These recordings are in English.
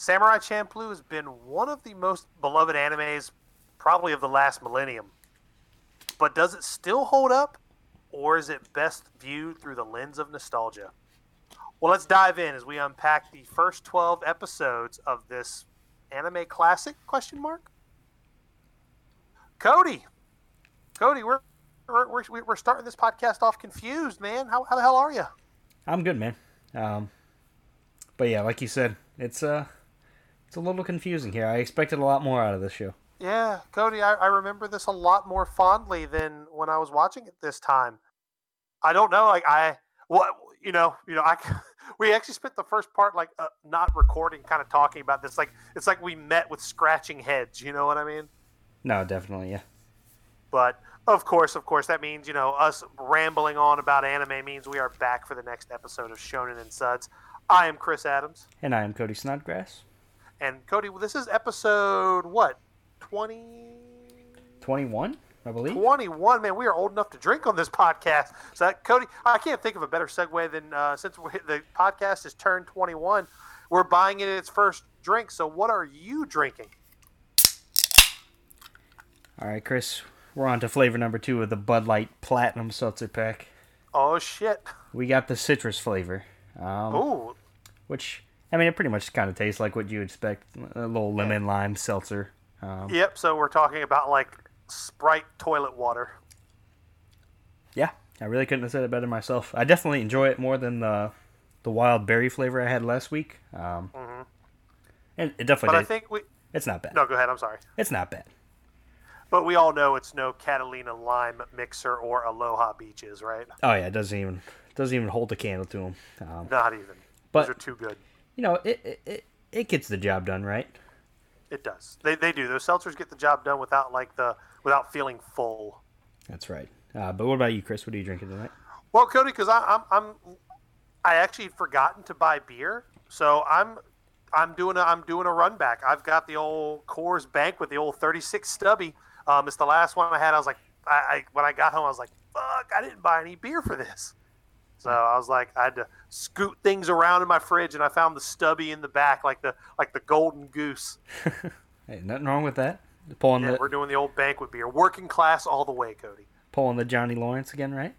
Samurai Champloo has been one of the most beloved animes, probably of the last millennium. But does it still hold up, or is it best viewed through the lens of nostalgia? Well, let's dive in as we unpack the first 12 episodes of this anime classic question mark? Cody! Cody we're we're, we're, we're starting this podcast off confused man. How, how the hell are you i'm good man. Um, but yeah like you said it's uh it's a little confusing here i expected a lot more out of this show yeah cody I, I remember this a lot more fondly than when i was watching it this time i don't know like i what you know you know i we actually spent the first part like uh, not recording, kind of talking about this. Like it's like we met with scratching heads. You know what I mean? No, definitely, yeah. But of course, of course, that means you know us rambling on about anime means we are back for the next episode of Shonen and Suds. I am Chris Adams, and I am Cody Snodgrass. And Cody, this is episode what twenty? Twenty-one. I believe. 21, man. We are old enough to drink on this podcast. So, that, Cody, I can't think of a better segue than uh, since we, the podcast has turned 21, we're buying it its first drink. So, what are you drinking? All right, Chris. We're on to flavor number two of the Bud Light Platinum Seltzer Pack. Oh, shit. We got the citrus flavor. Um, Ooh. Which, I mean, it pretty much kind of tastes like what you expect a little lemon lime seltzer. Um, yep, so we're talking about like Sprite toilet water. Yeah, I really couldn't have said it better myself. I definitely enjoy it more than the the wild berry flavor I had last week. Um, mm-hmm. And it definitely. But did. I think we. It's not bad. No, go ahead. I'm sorry. It's not bad. But we all know it's no Catalina lime mixer or Aloha beaches, right? Oh yeah, it doesn't even doesn't even hold a candle to them. Um, not even. But, Those are too good. You know, it, it it gets the job done, right? It does. They they do. Those seltzers get the job done without like the without feeling full. That's right. Uh, but what about you, Chris? What are you drinking tonight? Well, Cody, because I'm I'm I actually had forgotten to buy beer, so I'm I'm doing a I'm doing a run back. I've got the old Coors Bank with the old 36 stubby. Um, it's the last one I had. I was like, I, I when I got home, I was like, fuck, I didn't buy any beer for this. So I was like, I had to scoot things around in my fridge, and I found the stubby in the back, like the like the golden goose. hey, nothing wrong with that. Pulling yeah, the we're doing the old banquet beer, working class all the way, Cody. Pulling the Johnny Lawrence again, right?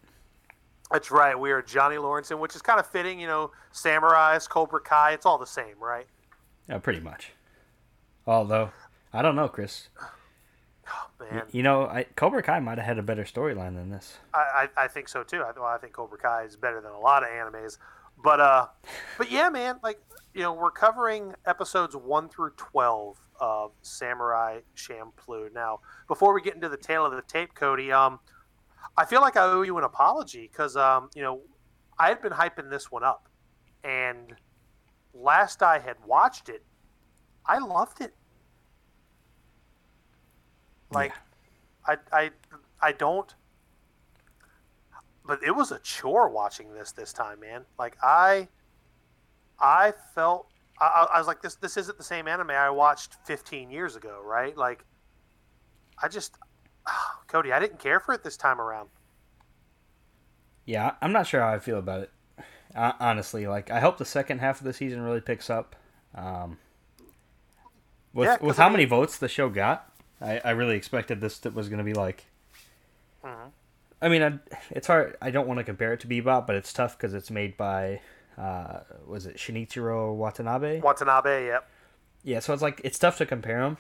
That's right. We are Johnny Lawrence, and which is kind of fitting. You know, samurais, Cobra Kai. It's all the same, right? Yeah, pretty much. Although, I don't know, Chris. Oh, man. You know, I, Cobra Kai might have had a better storyline than this. I, I, I, think so too. I, well, I think Cobra Kai is better than a lot of animes, but uh, but yeah, man. Like you know, we're covering episodes one through twelve of Samurai Champloo. Now, before we get into the tail of the tape, Cody, um, I feel like I owe you an apology because um, you know I had been hyping this one up, and last I had watched it, I loved it. Like, yeah. I I I don't. But it was a chore watching this this time, man. Like I, I felt I, I was like, this this isn't the same anime I watched 15 years ago, right? Like, I just, oh, Cody, I didn't care for it this time around. Yeah, I'm not sure how I feel about it. Uh, honestly, like, I hope the second half of the season really picks up. Um, with yeah, with how I mean, many votes the show got, I, I really expected this was going to be like. Mm-hmm. I mean, I, it's hard. I don't want to compare it to Bebop, but it's tough because it's made by uh, was it Shinichiro Watanabe? Watanabe, yep. Yeah, so it's like it's tough to compare them,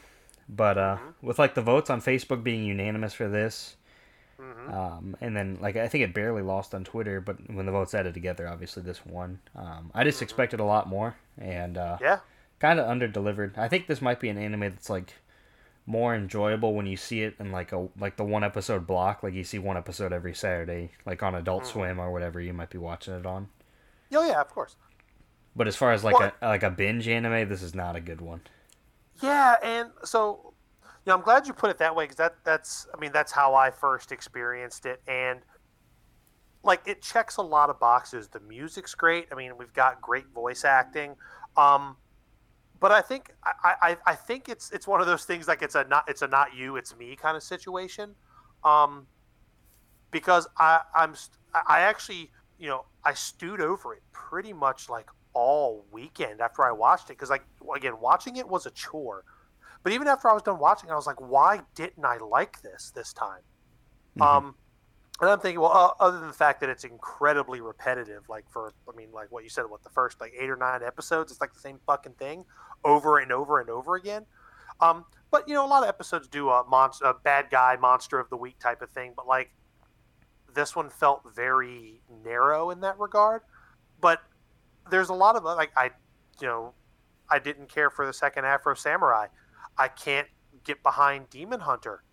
but uh, mm-hmm. with like the votes on Facebook being unanimous for this, mm-hmm. um, and then like I think it barely lost on Twitter, but when the votes added together, obviously this won. Um, I just mm-hmm. expected a lot more, and uh, yeah, kind of under delivered. I think this might be an anime that's like more enjoyable when you see it in like a like the one episode block, like you see one episode every Saturday, like on Adult mm-hmm. Swim or whatever you might be watching it on. Oh yeah, of course. But as far as like well, a like a binge anime, this is not a good one. Yeah, and so you know, I'm glad you put it that way because that that's I mean that's how I first experienced it, and like it checks a lot of boxes. The music's great. I mean, we've got great voice acting. Um, but I think I, I, I think it's it's one of those things like it's a not it's a not you it's me kind of situation, um, because I I'm I actually you know, I stewed over it pretty much like all weekend after I watched it because, like, again, watching it was a chore. But even after I was done watching, I was like, why didn't I like this this time? Mm-hmm. Um, and I'm thinking, well, uh, other than the fact that it's incredibly repetitive, like for, I mean, like what you said, what the first like eight or nine episodes, it's like the same fucking thing over and over and over again. Um, but you know, a lot of episodes do uh, a monster, a uh, bad guy, monster of the week type of thing. But like this one felt very narrow in that regard. But there's a lot of uh, like I, you know, I didn't care for the second Afro Samurai. I can't get behind Demon Hunter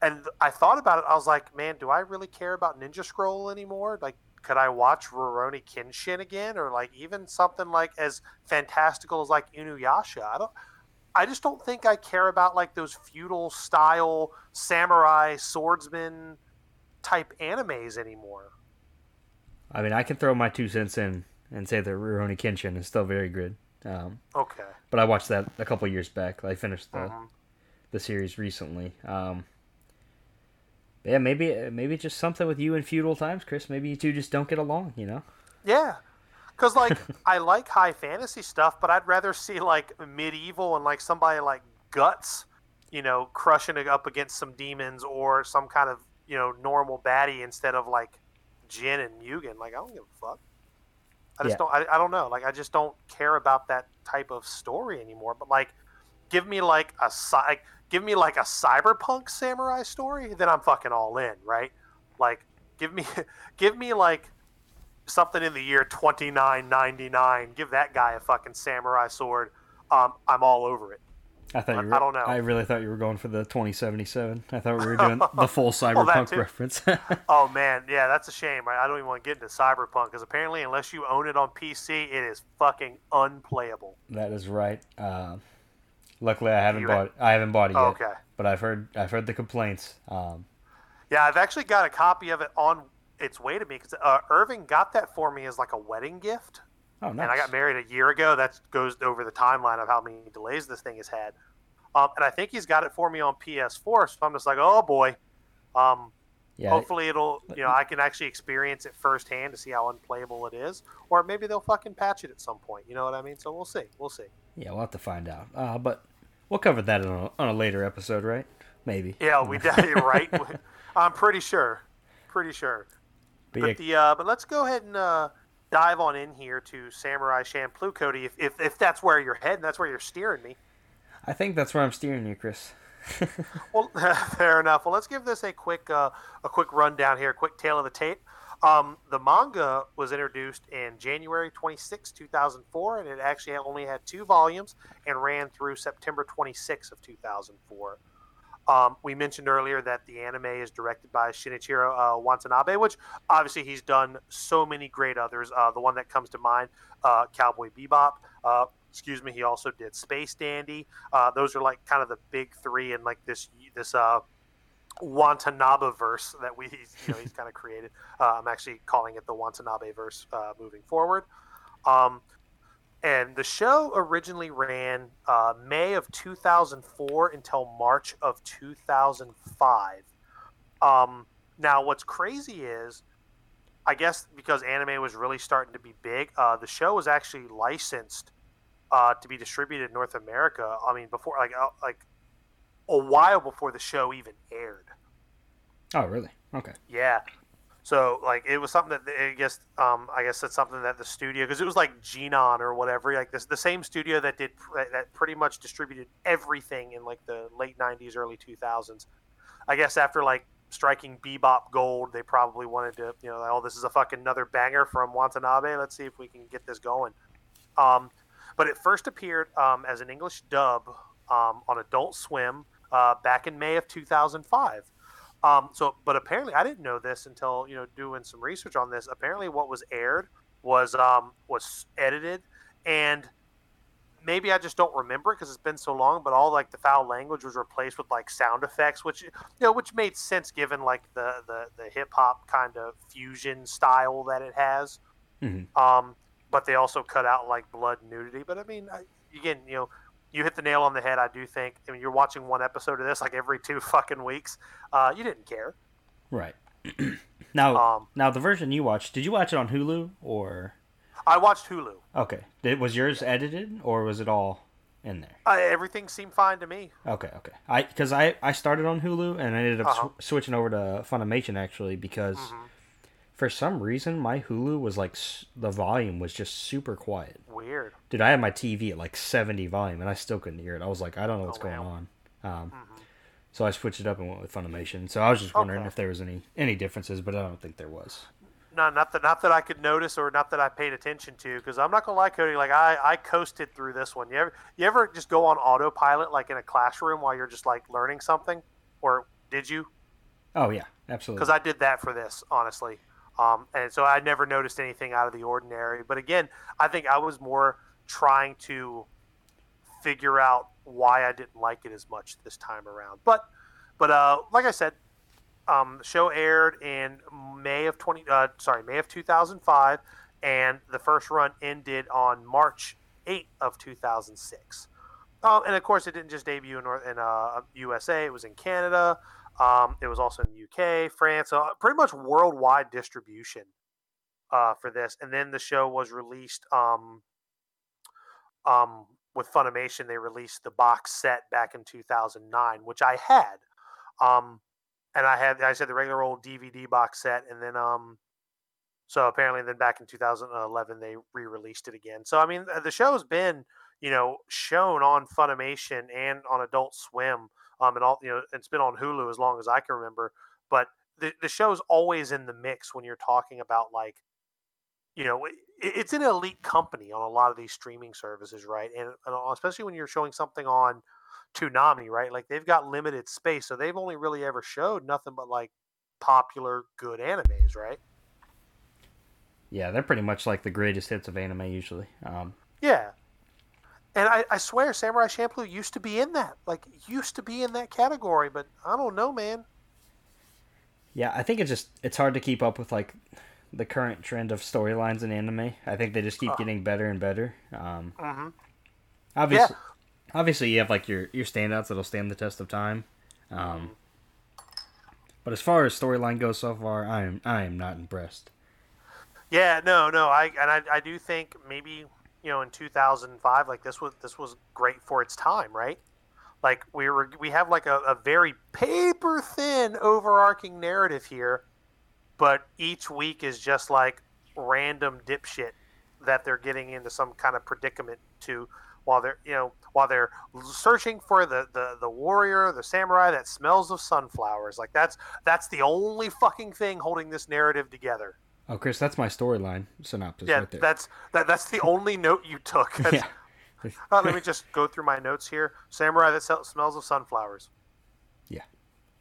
and I thought about it. I was like, man, do I really care about Ninja Scroll anymore? Like, could I watch Rurouni Kenshin again, or like even something like as fantastical as like Inuyasha? I don't. I just don't think I care about like those feudal style samurai swordsman type animes anymore. I mean, I can throw my two cents in and say that Rurouni Kenshin is still very good. Um, okay. But I watched that a couple years back. I finished the uh-huh. the series recently. Um, yeah, maybe uh, maybe just something with you in feudal times, Chris. Maybe you two just don't get along, you know? Yeah, because like I like high fantasy stuff, but I'd rather see like medieval and like somebody like guts, you know, crushing it up against some demons or some kind of you know normal baddie instead of like Jin and Mugen. Like I don't give a fuck. I just yeah. don't. I, I don't know. Like I just don't care about that type of story anymore. But like, give me like a like give me like a cyberpunk samurai story, then I'm fucking all in, right? Like, give me, give me like something in the year 2999. Give that guy a fucking samurai sword. Um, I'm all over it. I thought you were, I don't know. I really thought you were going for the 2077. I thought we were doing the full cyberpunk reference. oh man, yeah, that's a shame. I, I don't even want to get into cyberpunk because apparently, unless you own it on PC, it is fucking unplayable. That is right. Uh, Luckily, I haven't bought. I haven't bought it yet. okay. But I've heard. I've heard the complaints. Um, yeah, I've actually got a copy of it on its way to me because uh, Irving got that for me as like a wedding gift. Oh, nice. And I got married a year ago. That goes over the timeline of how many delays this thing has had. Um, and I think he's got it for me on PS4. So I'm just like, oh boy. Um, yeah. Hopefully it'll, you know, I can actually experience it firsthand to see how unplayable it is, or maybe they'll fucking patch it at some point. You know what I mean? So we'll see. We'll see. Yeah, we'll have to find out. Uh, but we'll cover that on a, on a later episode, right? Maybe. Yeah, we definitely right. I'm pretty sure. Pretty sure. But, but yeah. the uh, but let's go ahead and uh, dive on in here to Samurai Champloo, Cody. If, if if that's where you're heading, that's where you're steering me. I think that's where I'm steering you, Chris. well, fair enough. Well, let's give this a quick uh, a quick rundown here, a quick tale of the tape. Um, the manga was introduced in January 26, 2004, and it actually only had two volumes and ran through September 26 of 2004. Um, we mentioned earlier that the anime is directed by Shinichiro uh, Watanabe, which obviously he's done so many great others. Uh, the one that comes to mind, uh, Cowboy Bebop. Uh, excuse me. He also did Space Dandy. Uh, those are like kind of the big three in like this this uh, Watanabe verse that we you know he's kind of created. Uh, I'm actually calling it the Watanabe verse uh, moving forward. Um, and the show originally ran uh, May of 2004 until March of 2005. Um, now, what's crazy is, I guess because anime was really starting to be big, uh, the show was actually licensed uh, to be distributed in North America. I mean, before like uh, like a while before the show even aired. Oh, really? Okay. Yeah. So like it was something that I guess um, I guess it's something that the studio because it was like Geneon or whatever like this the same studio that did that pretty much distributed everything in like the late '90s, early 2000s. I guess after like striking Bebop Gold, they probably wanted to you know oh this is a fucking another banger from Watanabe. Let's see if we can get this going. Um, but it first appeared um, as an English dub um, on Adult Swim uh, back in May of 2005. Um, so, but apparently, I didn't know this until you know doing some research on this. Apparently, what was aired was um, was edited, and maybe I just don't remember it because it's been so long. But all like the foul language was replaced with like sound effects, which you know, which made sense given like the the, the hip hop kind of fusion style that it has. Mm-hmm. Um, but they also cut out like blood nudity. But I mean, I, again, you know, you hit the nail on the head. I do think. I mean, you're watching one episode of this like every two fucking weeks. Uh, you didn't care, right? now, um, now the version you watched, did you watch it on Hulu or? I watched Hulu. Okay. Did, was yours edited or was it all in there? Uh, everything seemed fine to me. Okay, okay. I because I I started on Hulu and I ended up Uh-huh. sw- switching over to Funimation actually because Mm-hmm. For some reason my Hulu was like the volume was just super quiet. Weird. Dude, I had my TV at like 70 volume and I still couldn't hear it. I was like, I don't know what's Oh, going wow. on. Um, So I switched it up and went with Funimation. So I was just wondering Okay. if there was any any differences, but I don't think there was. No, not that not that I could notice or not that I paid attention to, because I'm not gonna lie, Cody. Like I, I coasted through this one. You ever you ever just go on autopilot like in a classroom while you're just like learning something, or did you? Oh yeah, absolutely. Because I did that for this, honestly. Um, and so I never noticed anything out of the ordinary. But again, I think I was more trying to figure out why I didn't like it as much this time around. But, but uh, like I said, um, the show aired in May of twenty, uh, sorry, May of two thousand five, and the first run ended on March eighth of two thousand six. Um, and of course, it didn't just debut in, in uh, USA; it was in Canada. Um, it was also in the UK, France, uh, pretty much worldwide distribution uh, for this. And then the show was released um, um, with Funimation. They released the box set back in 2009, which I had. Um, and I had, I said, the regular old DVD box set. And then, um, so apparently, then back in 2011, they re released it again. So, I mean, the show's been, you know, shown on Funimation and on Adult Swim um, and all you know, it's been on Hulu as long as I can remember. But the the show's always in the mix when you're talking about like, you know, it, it's an elite company on a lot of these streaming services, right? And, and especially when you're showing something on Toonami, right? Like they've got limited space, so they've only really ever showed nothing but like popular good animes, right? yeah, they're pretty much like the greatest hits of anime usually. Um, Yeah. And I, I swear Samurai Champloo used to be in that. Like used to be in that category, but I don't know, man. yeah, I think it's just it's hard to keep up with like the current trend of storylines in anime. I think they just keep Uh. getting better and better. Um, Mhm. obviously, obviously you have like your your standouts that'll stand the test of time. Um, but as far as storyline goes so far, I am I am not impressed. Yeah, no, no, I and I, I do think maybe you know in 2005, like this was this was great for its time, right? Like we were we have like a, a very paper thin overarching narrative here, but each week is just like random dipshit that they're getting into some kind of predicament to while they're you know while they're searching for the, the the warrior the samurai that smells of sunflowers like that's that's the only fucking thing holding this narrative together Oh, Chris, that's my storyline synopsis yeah, right there. that's that, that's the only note you took. Yeah, uh, let me just go through my notes here. Samurai that sell, smells of sunflowers. Yeah.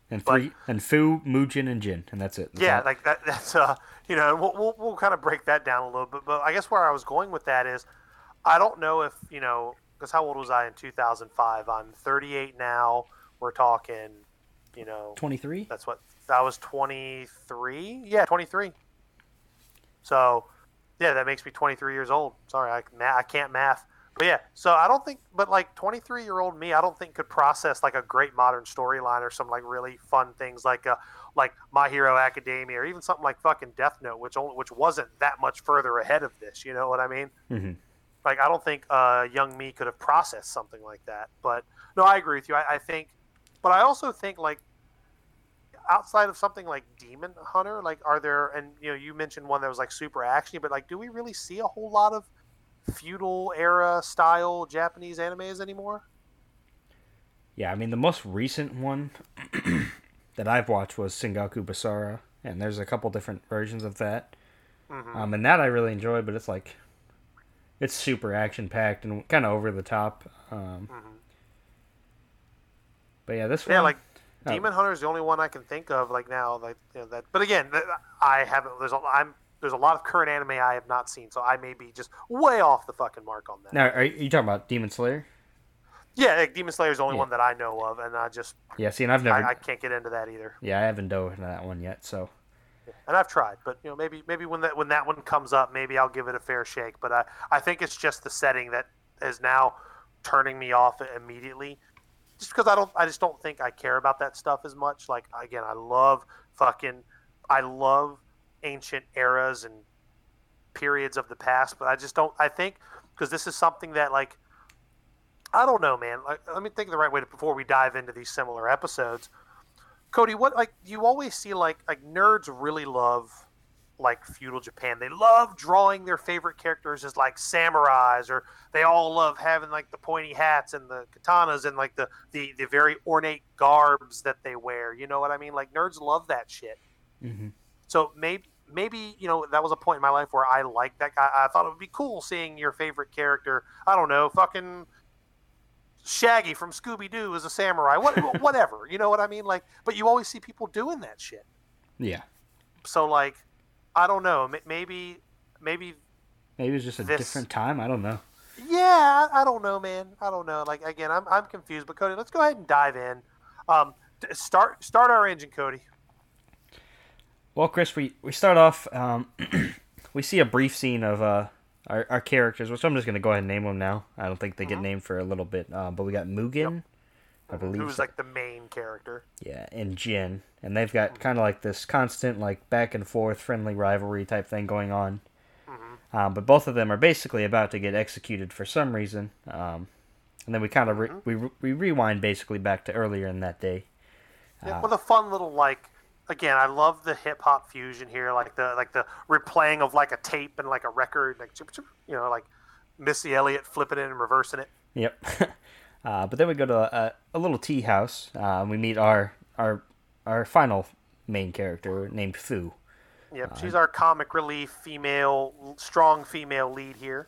And three and Fu, Mugen, and Jin, and that's it. That's yeah, all. like that. That's uh, you know, we'll, we'll we'll kind of break that down a little bit. But I guess where I was going with that is, I don't know if you know, because how old was I in 2005? I'm 38 now. We're talking, you know, twenty three. That's what that was 23. Yeah, 23. So, yeah, that makes me 23 years old. Sorry, I I can't math. But yeah, so I don't think, but like 23 year old me, I don't think could process like a great modern storyline or some like really fun things like uh like My Hero Academia or even something like fucking Death Note, which only which wasn't that much further ahead of this. You know what I mean? Mm-hmm. like I don't think uh, young me could have processed something like that. But no, I agree with you. I, I think, but I also think like outside of something like Demon Hunter, like are there? And you know, you mentioned one that was like super actiony, but like, do we really see a whole lot of feudal era style Japanese animes anymore? Yeah, I mean the most recent one that I've watched was Sengoku Basara, and there's a couple different versions of that. Mm-hmm. Um, and that I really enjoy, but it's like it's super action packed and kind of over the top. Um, Mhm. but yeah, this Yeah, one, like Oh. Demon Hunter is the only one I can think of like now. Like you know, that, but again, I haven't. There's a, I'm there's a lot of current anime I have not seen, so I may be just way off the fucking mark on that. now are you talking about Demon Slayer? Yeah, like Demon Slayer is the only Yeah. one that I know of, and I just Yeah, see, and I've never, I, I can't get into that either. yeah, I haven't dove into that one yet. So And I've tried, but you know, maybe maybe when that when that one comes up, maybe I'll give it a fair shake. But I I think it's just the setting that is now turning me off immediately. Just because I don't, I just don't think I care about that stuff as much. Like again, I love fucking, I love ancient eras and periods of the past, but I just don't. I think because this is something that like I don't know, man. Like, let me think the right way to, before we dive into these similar episodes. Cody, what like you always see like like nerds really love like feudal Japan. They love drawing their favorite characters as like samurais, or they all love having like the pointy hats and the katanas and like the the, the very ornate garbs that they wear. You know what I mean? Like nerds love that shit. Mm-hmm. So maybe maybe you know that was a point in my life where I liked that guy. I thought it would be cool seeing your favorite character. I don't know, fucking Shaggy from Scooby Doo as a samurai. What, whatever, you know what I mean? Like, but you always see people doing that shit. Yeah. So like, I don't know. Maybe, maybe. Maybe it's just a this... different time. I don't know. Yeah, I don't know, man. I don't know. Like again, I'm I'm confused. But Cody, let's go ahead and dive in. Um, start start our engine, Cody. Well, Chris, we we start off. Um, we see a brief scene of uh our, our characters, which I'm just gonna go ahead and name them now. I don't think they get mm-hmm. named for a little bit. Um, but we got Mugen, yep. I believe, who's so. like the main character. Yeah, and Jin, and they've got mm-hmm. kind of like this constant like back and forth friendly rivalry type thing going on. Mm-hmm. Um, but both of them are basically about to get executed for some reason. Um, and then we kind of re- mm-hmm. we we rewind basically back to earlier in that day. Yeah, uh, with a fun little like again, I love the hip hop fusion here, like the like the replaying of like a tape and like a record, like you know, like Missy Elliott flipping it and reversing it. Yep. uh, but then we go to a, a little tea house. Uh, we meet our our our final main character named Fu. Yep, uh, she's our comic relief female, strong female lead here.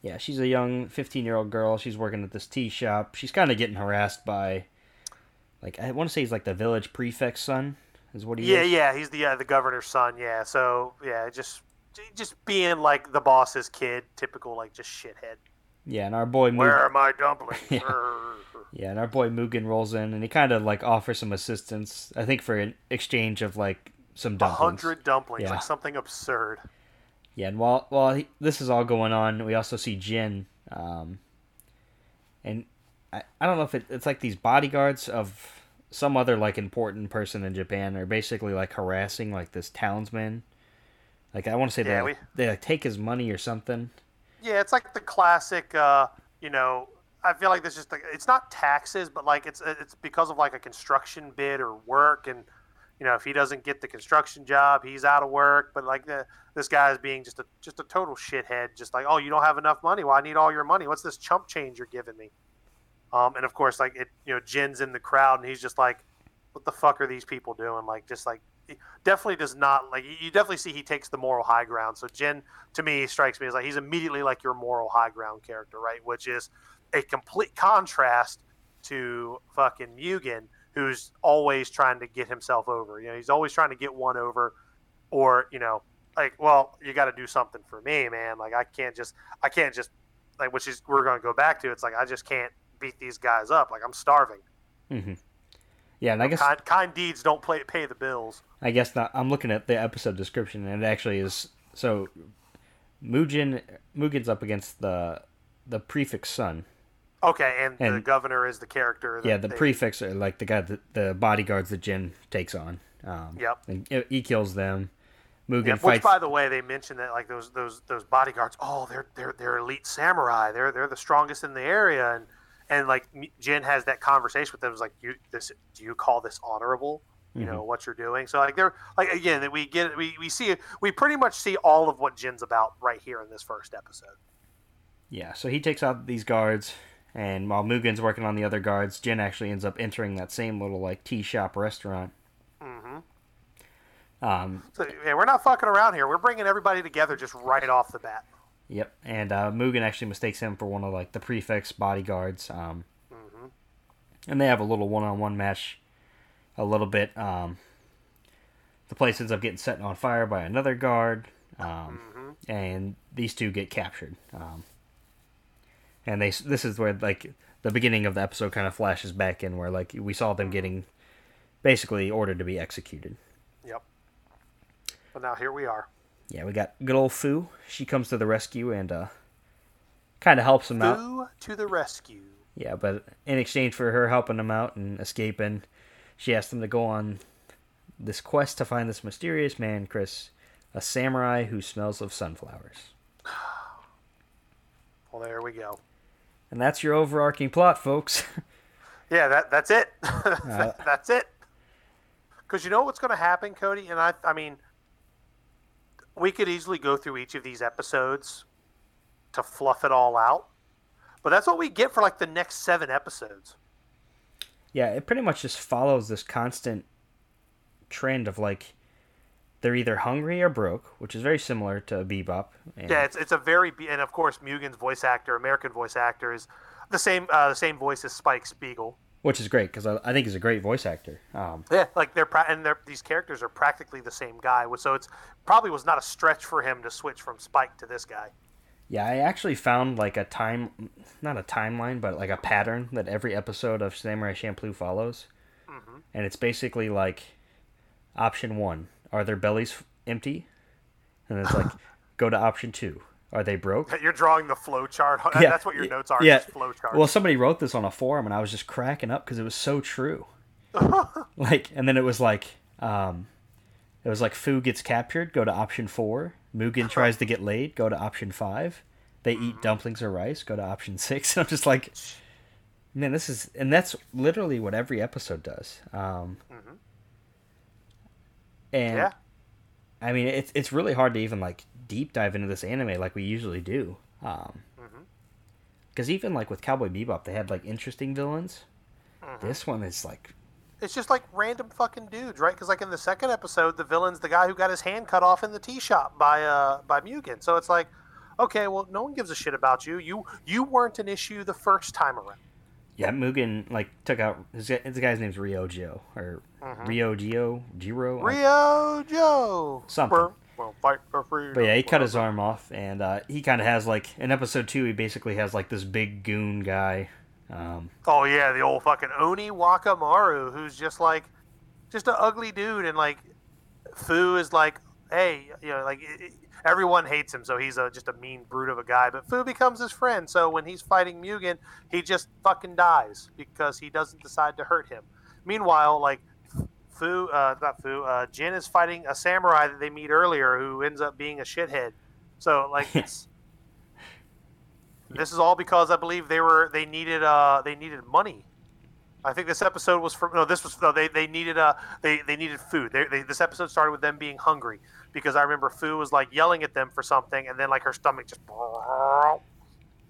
Yeah, she's a young 15 year old girl. She's working at this tea shop. She's kind of getting harassed by, like, I want to say he's like the village prefect's son is what he yeah, is. Yeah, he's the uh, the governor's son. Yeah, so yeah, just just being like the boss's kid, typical like just shithead. Yeah, and our boy. Mugen, Where are my dumplings? yeah. yeah, and our boy Mugen rolls in, and he kind of like offers some assistance. I think for an exchange of like some dumplings. A hundred dumplings, yeah. like something absurd. Yeah, and while while he, this is all going on, we also see Jin, um, and I, I don't know if it, it's like these bodyguards of some other like important person in Japan are basically like harassing like this townsman. Like I want to say yeah, they we... they like take his money or something. Yeah, it's like the classic. Uh, you know, I feel like this just like it's not taxes, but like it's it's because of like a construction bid or work, and you know if he doesn't get the construction job, he's out of work. But like the this guy is being just a just a total shithead. Just like oh, you don't have enough money. Well, I need all your money. What's this chump change you're giving me? Um, and of course, like it, you know Jin's in the crowd, and he's just like, "What the fuck are these people doing?" Like, just like, definitely does not like. You definitely see he takes the moral high ground. So Jin, to me, strikes me as like he's immediately like your moral high ground character, right? Which is a complete contrast to fucking Mugen, who's always trying to get himself over. You know, he's always trying to get one over, or you know, like, well, you got to do something for me, man. Like, I can't just, I can't just, like, which is we're going to go back to. It's like I just can't beat these guys up. Like I'm starving. Mm-hmm. Yeah, and I guess kind, kind, deeds don't play, pay the bills. I guess not. I'm looking at the episode description, and it actually is so. Mugen Mugen's up against the the prefix son. Okay, and, and the governor is the character. yeah, the they, prefix are like the guy, the, the bodyguards that Jin takes on. Um, yep. And he kills them. Mugen yeah, fights. Which, by the way, they mentioned that like those those those bodyguards. Oh, they're they're they're elite samurai. They're they're the strongest in the area, and and like Jin has that conversation with them. Is like, you this do you call this honorable? You mm-hmm. know what you're doing. So like they're like again that we get we we see we pretty much see all of what Jin's about right here in this first episode. Yeah, so he takes out these guards, and while Mugen's working on the other guards, Jin actually ends up entering that same little like tea shop restaurant. Mm-hmm. Um, so yeah, we're not fucking around here. We're bringing everybody together just right off the bat. Yep, and uh, Mugen actually mistakes him for one of like the prefect's bodyguards. Um, mm-hmm. And they have a little one-on-one match, a little bit. Um, the place ends up getting set on fire by another guard, um, mm-hmm. and these two get captured. Um, and they this is where like the beginning of the episode kind of flashes back in, where like we saw them getting basically ordered to be executed. Yep. But now here we are yeah, we got good old Fu. She comes to the rescue and uh, kind of helps him out. Fu to the rescue. Yeah, but in exchange for her helping him out and escaping, she asks him to go on this quest to find this mysterious man, Chris, a samurai who smells of sunflowers. Well, there we go. And that's your overarching plot, folks. yeah, that that's it. uh, that's it. Because you know what's going to happen, Cody, and I. I mean, we could easily go through each of these episodes to fluff it all out, but that's what we get for like the next seven episodes. Yeah, it pretty much just follows this constant trend of like they're either hungry or broke, which is very similar to Bebop. And... Yeah, it's, it's a very and of course Mugen's voice actor, American voice actor, is the same uh, the same voice as Spike Spiegel, which is great because I, I, think he's a great voice actor. Um, yeah, like they're and they're, these characters are practically the same guy, so it's probably was not a stretch for him to switch from Spike to this guy. Yeah, I actually found like a time, not a timeline, but like a pattern that every episode of Samurai Champloo follows, mm-hmm. and it's basically like option one are their bellies empty? And it's like, go to option two. Are they broke? You're drawing the flow chart. Yeah, That's what your notes are. Yeah. flow chart. Well, somebody wrote this on a forum, and I was just cracking up because it was so true. like, and then it was like, um, it was like Fu gets captured. Go to option four. Mugen tries to get laid. Go to option five. They eat mm-hmm. dumplings or rice. Go to option six. And I'm just like, man, this is, and that's literally what every episode does. Um, mm-hmm. And yeah. I mean, it's it's really hard to even like deep dive into this anime like we usually do. Um, because mm-hmm. even like with Cowboy Bebop, they had like interesting villains. Mm-hmm. This one is like it's just like random fucking dudes, right? Because like in the second episode, the villain's the guy who got his hand cut off in the tea shop by uh by Mugen. So it's like, okay, well, no one gives a shit about you. You you weren't an issue the first time around. Yeah, Mugen like took out his, his guy's name's Joe or mm-hmm. Gio Jiro Joe something. Well, fight for free. But yeah, he cut his arm off, and uh, he kind of has like in episode two, he basically has like this big goon guy. Um, oh yeah, the old fucking Oni Wakamaru, who's just like, just an ugly dude, and like, Fu is like, hey, you know, like everyone hates him, so he's a, just a mean brute of a guy. But Fu becomes his friend, so when he's fighting Mugen, he just fucking dies because he doesn't decide to hurt him. Meanwhile, like Fu, uh, not Fu, uh, Jin is fighting a samurai that they meet earlier who ends up being a shithead. So like it's. This is all because I believe they were they needed uh they needed money I think this episode was from no. This was no. They, they needed uh they, they needed food. They, they, this episode started with them being hungry because I remember Fu was like yelling at them for something, and then like her stomach just.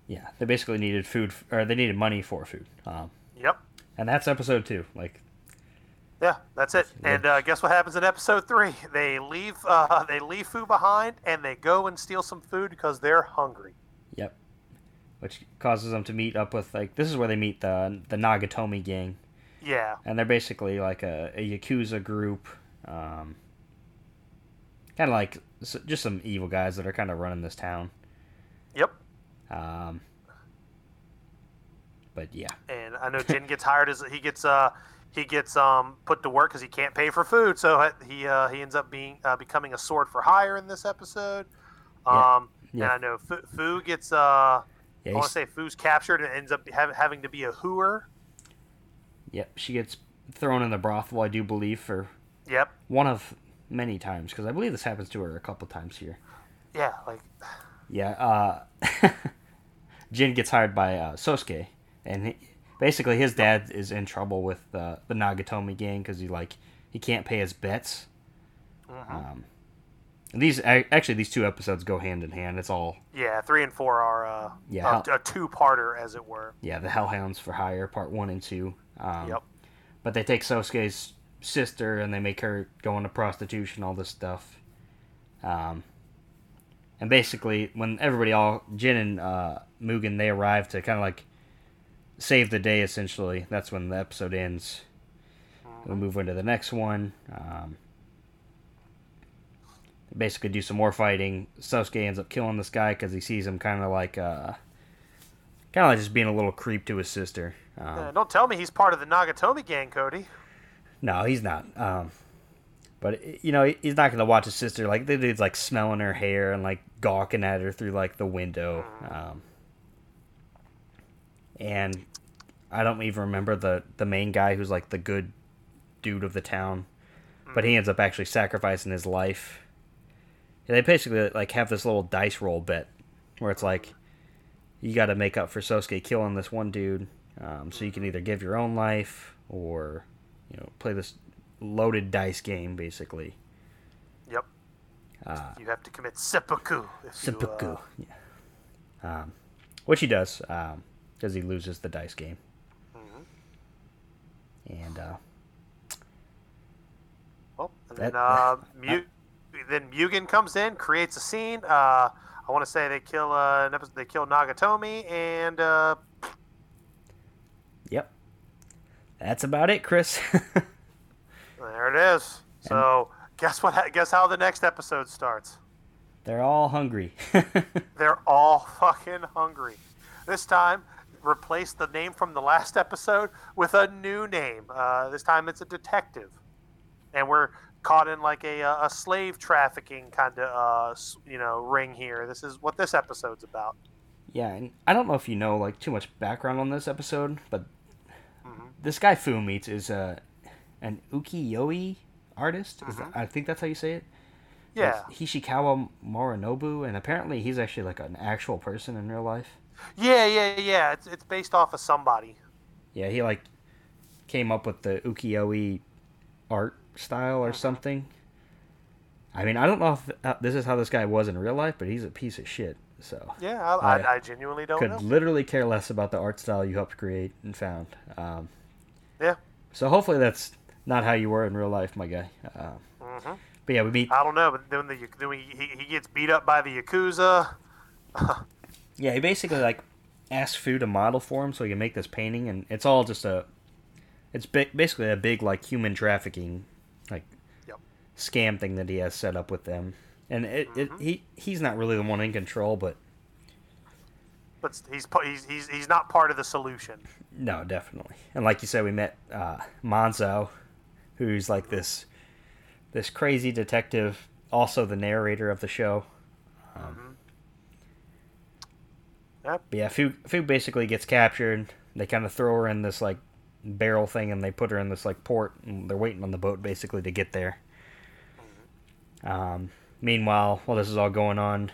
Yeah, they basically needed food, or they needed money for food. Um, yep. And that's episode two. Like. Yeah, that's it. And uh, guess what happens in episode three? They leave. Uh, they leave Fu behind, and they go and steal some food because they're hungry. Yep. Which causes them to meet up with like this is where they meet the the Nagatomi gang. Yeah. And they're basically like a, a yakuza group. Um, kind of like just some evil guys that are kind of running this town. Yep. Um, but yeah. And I know Jin gets hired as he gets uh he gets um put to work because he can't pay for food, so he uh, he ends up being uh, becoming a sword for hire in this episode. Um, yeah. yeah. and I know Fu, Fu gets uh. Yeah, I want to say Fu's captured and ends up having to be a hooer. Yep, she gets thrown in the brothel, I do believe, for yep one of many times because I believe this happens to her a couple times here. Yeah, like. Yeah, uh, Jin gets hired by uh, Sosuke, and he, basically his dad is in trouble with uh, the Nagatomi gang because he like he can't pay his bets. Mm-hmm. Um, these actually these two episodes go hand in hand. It's all yeah. Three and four are uh, yeah a, a two-parter as it were. Yeah, the Hellhounds for Hire, part one and two. Um, yep. But they take Sosuke's sister and they make her go into prostitution, all this stuff. Um, and basically, when everybody, all Jin and uh, Mugen, they arrive to kind of like save the day. Essentially, that's when the episode ends. We move into the next one. Um, basically, do some more fighting. Sosuke ends up killing this guy because he sees him kind of like, uh, kind of like just being a little creep to his sister. Um, uh, don't tell me he's part of the Nagatomi gang, Cody. No, he's not. Um, but you know, he's not gonna watch his sister like the dude's like smelling her hair and like gawking at her through like the window. Um, and I don't even remember the the main guy who's like the good dude of the town, but he ends up actually sacrificing his life Yeah, they basically like have this little dice roll bet where it's like you got to make up for Sosuke killing this one dude. Um, so you can either give your own life or you know play this loaded dice game basically. Yep. Uh, you have to commit seppuku. Seppuku. You, uh... Yeah. Um, which he does because he loses the dice game. Mm-hmm. And uh, well, and that, then uh, then Mugen comes in, creates a scene. Uh, I want to say they kill uh, they kill Nagatomi, and uh, yep, that's about it, Chris. there it is. So and guess what? Guess how the next episode starts. They're all hungry. They're all fucking hungry. This time, replace the name from the last episode with a new name. Uh, this time, it's a detective, and we're caught in like a, a slave trafficking kind of uh, you know ring here. This is what this episode's about. Yeah, and I don't know if you know like too much background on this episode, but mm-hmm. this guy Fumites is a uh, an ukiyo-e artist. Mm-hmm. That, I think that's how you say it. Yeah. Like Hishikawa Moronobu, and apparently he's actually like an actual person in real life. Yeah, yeah, yeah. It's it's based off of somebody. Yeah, he like came up with the ukiyo-e art style or something. I mean, I don't know if uh, this is how this guy was in real life, but he's a piece of shit. So yeah, I, I, I genuinely don't could know. literally care less about the art style you helped create and found. Um, yeah. So hopefully that's not how you were in real life, my guy. Uh, mm-hmm. But yeah, we meet. I don't know, but then the then we, he, he gets beat up by the yakuza. yeah, he basically like asks Fu to model for him so he can make this painting, and it's all just a. It's basically a big like human trafficking like yep. scam thing that he has set up with them, and it, mm-hmm. it he he's not really the one in control, but but he's he's he's he's not part of the solution. No, definitely. And like you said, we met uh, Manzo, who's like this this crazy detective, also the narrator of the show. Um, mm-hmm. Yep. yeah, Fu Fu basically gets captured. They kind of throw her in this like barrel thing and they put her in this like port and they're waiting on the boat basically to get there. Um, meanwhile, while this is all going on,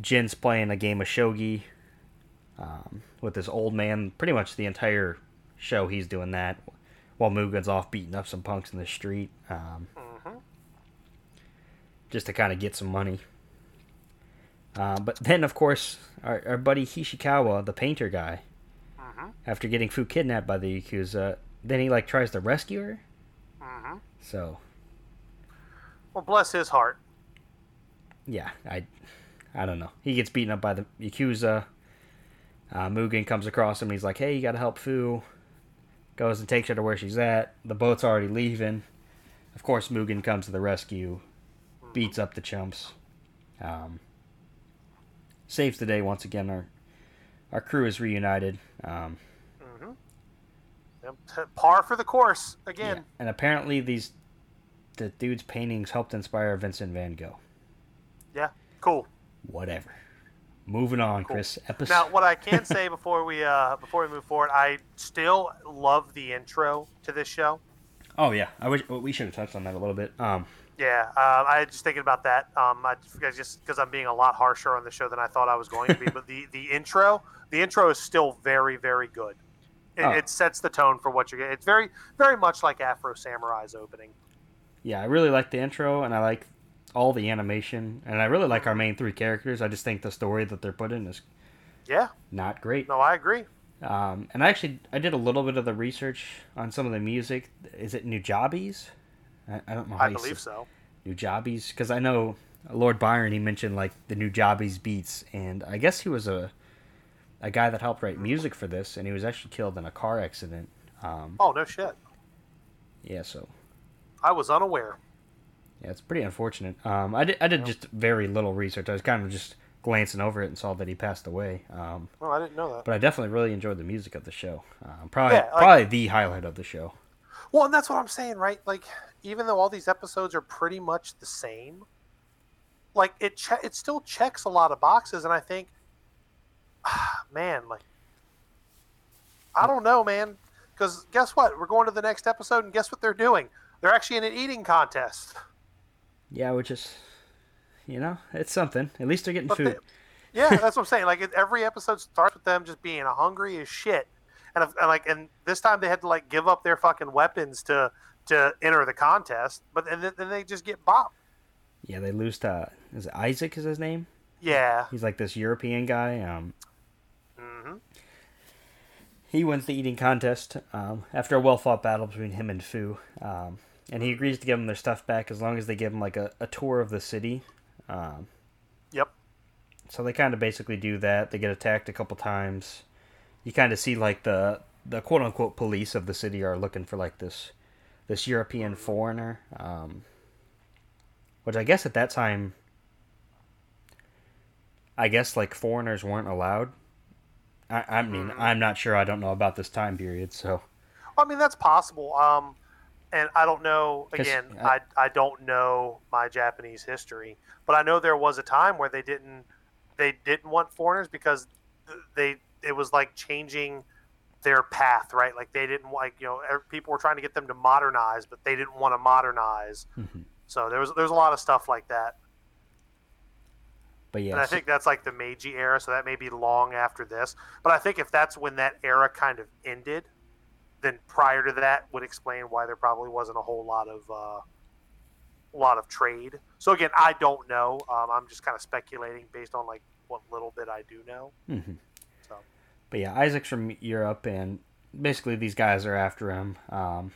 Jin's playing a game of shogi um, with this old man. Pretty much the entire show, he's doing that while Mugen's off beating up some punks in the street, um, mm-hmm. just to kind of get some money. Uh, but then, of course, our, our buddy Hishikawa, the painter guy, mm-hmm. after getting Fu kidnapped by the Yakuza. Then he like tries to rescue her. Mm-hmm. So. Well, bless his heart. Yeah, I, I don't know. He gets beaten up by the Yakuza. Uh, Mugen comes across him. and He's like, "Hey, you gotta help Fu." Goes and takes her to where she's at. The boat's already leaving. Of course, Mugen comes to the rescue, beats up the chumps, um, saves the day once again. Our our crew is reunited. Um, mm-hmm. Par for the course again. Yeah. And apparently these the dude's paintings helped inspire Vincent Van Gogh. Yeah, cool. Whatever. Moving on, cool. Chris. Episode... Now, what I can say before we uh, before we move forward, I still love the intro to this show. Oh yeah, I wish well, we should have touched on that a little bit. Um, yeah, uh, I was just thinking about that. Um, I just because I'm being a lot harsher on the show than I thought I was going to be, but the the intro, the intro is still very very good. It, oh. it sets the tone for what you're getting. It's very very much like Afro Samurai's opening. Yeah, I really like the intro, and I like all the animation, and I really like our main three characters. I just think the story that they're put in is yeah not great. No, I agree. Um, and I actually I did a little bit of the research on some of the music. Is it Nujabes? I, I don't know. I believe so. Nujabes, because I know Lord Byron. He mentioned like the Nujabes beats, and I guess he was a a guy that helped write music for this, and he was actually killed in a car accident. Um, oh no shit. Yeah, so. I was unaware. Yeah, it's pretty unfortunate. Um, I did I did just very little research. I was kind of just glancing over it and saw that he passed away. Um, oh, I didn't know that. But I definitely really enjoyed the music of the show. Um, probably yeah, like, probably the highlight of the show. Well, and that's what I'm saying, right? Like, even though all these episodes are pretty much the same, like it che- it still checks a lot of boxes, and I think, ah, man, like, I don't know, man, because guess what? We're going to the next episode, and guess what they're doing? They're actually in an eating contest. Yeah, which is, you know, it's something. At least they're getting but food. They, yeah, that's what I'm saying. Like every episode starts with them just being hungry as shit, and, and like and this time they had to like give up their fucking weapons to to enter the contest, but and then, then they just get bopped. Yeah, they lose to is it Isaac is his name? Yeah, he's like this European guy. Um, mm-hmm. He wins the eating contest um, after a well fought battle between him and Fu. Um, and he agrees to give them their stuff back as long as they give him like a, a tour of the city. Um, yep. So they kind of basically do that. They get attacked a couple times. You kind of see like the the quote unquote police of the city are looking for like this this European foreigner, um, which I guess at that time, I guess like foreigners weren't allowed. I, I mean, mm-hmm. I'm not sure. I don't know about this time period, so. Well, I mean, that's possible. Um, and I don't know. Again, I, I don't know my Japanese history, but I know there was a time where they didn't they didn't want foreigners because they it was like changing their path, right? Like they didn't like you know people were trying to get them to modernize, but they didn't want to modernize. Mm-hmm. So there was there's a lot of stuff like that. But yeah, and I think that's like the Meiji era, so that may be long after this. But I think if that's when that era kind of ended, then prior to that would explain why there probably wasn't a whole lot of uh, a lot of trade. So again, I don't know. Um, I'm just kind of speculating based on like what little bit I do know. Mm-hmm. But yeah, Isaac's from Europe, and basically these guys are after him. Um,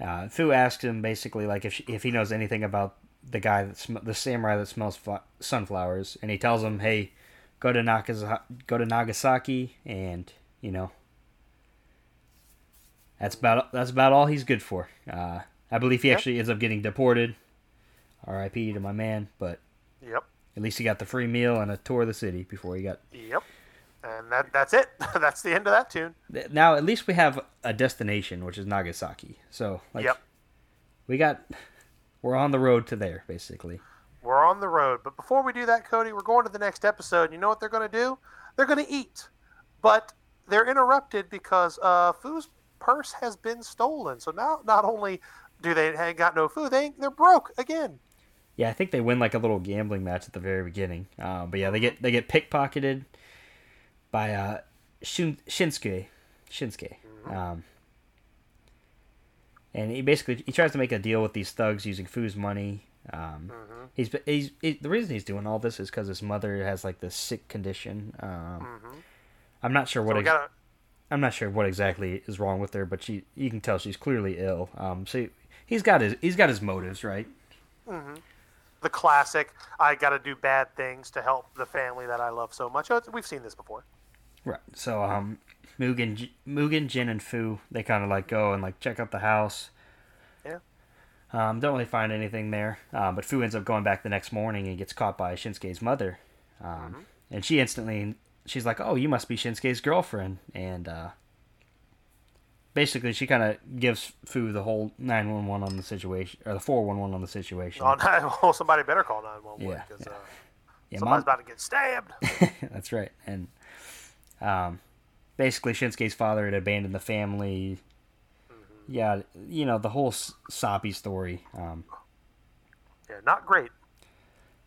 uh, Fu asks him basically like if if he knows anything about the guy that sm- the samurai that smells fl- sunflowers, and he tells him, "Hey, go to Nagasaki, go to Nagasaki, and you know that's about that's about all he's good for. Uh, I believe he yep. actually ends up getting deported. R.I.P. to my man, but yep. At least he got the free meal and a tour of the city before he got. Yep. And that that's it. that's the end of that tune. Now at least we have a destination, which is Nagasaki. So like, yep. we got we're on the road to there basically. We're on the road, but before we do that, Cody, we're going to the next episode. You know what they're going to do? They're going to eat, but they're interrupted because uh, Fu's purse has been stolen. So now, not only do they ain't got no food, they they're broke again. Yeah, I think they win like a little gambling match at the very beginning. Uh, but yeah, they get they get pickpocketed by uh, Shun- Shinsuke. Shinsuke. Mm-hmm. Um, and he basically he tries to make a deal with these thugs using Fu's money. Um, mm-hmm. he's, he's he, the reason he's doing all this is because his mother has like this sick condition. Um, mm-hmm. I'm not sure what. So ex- gotta, I'm not sure what exactly is wrong with her, but she you can tell she's clearly ill. Um, so he's got his he's got his motives, right? Mm-hmm. The classic, I got to do bad things to help the family that I love so much. Oh, we've seen this before. Right. So um, Mugen, Mugen, Jin, and Fu they kind of like go and like check out the house. Yeah. Um, don't really find anything there, uh, but Fu ends up going back the next morning and gets caught by Shinsuke's mother, um, mm-hmm. and she instantly she's like, "Oh, you must be Shinsuke's girlfriend," and uh, basically she kind of gives Fu the whole nine one one on the situation or the four one one on the situation. Oh, nine, well, somebody better call nine one one because uh, yeah, somebody's Mom... about to get stabbed. That's right, and um, basically, Shinsuke's father had abandoned the family. Mm-hmm. Yeah, you know the whole soppy story. Um, yeah, not great.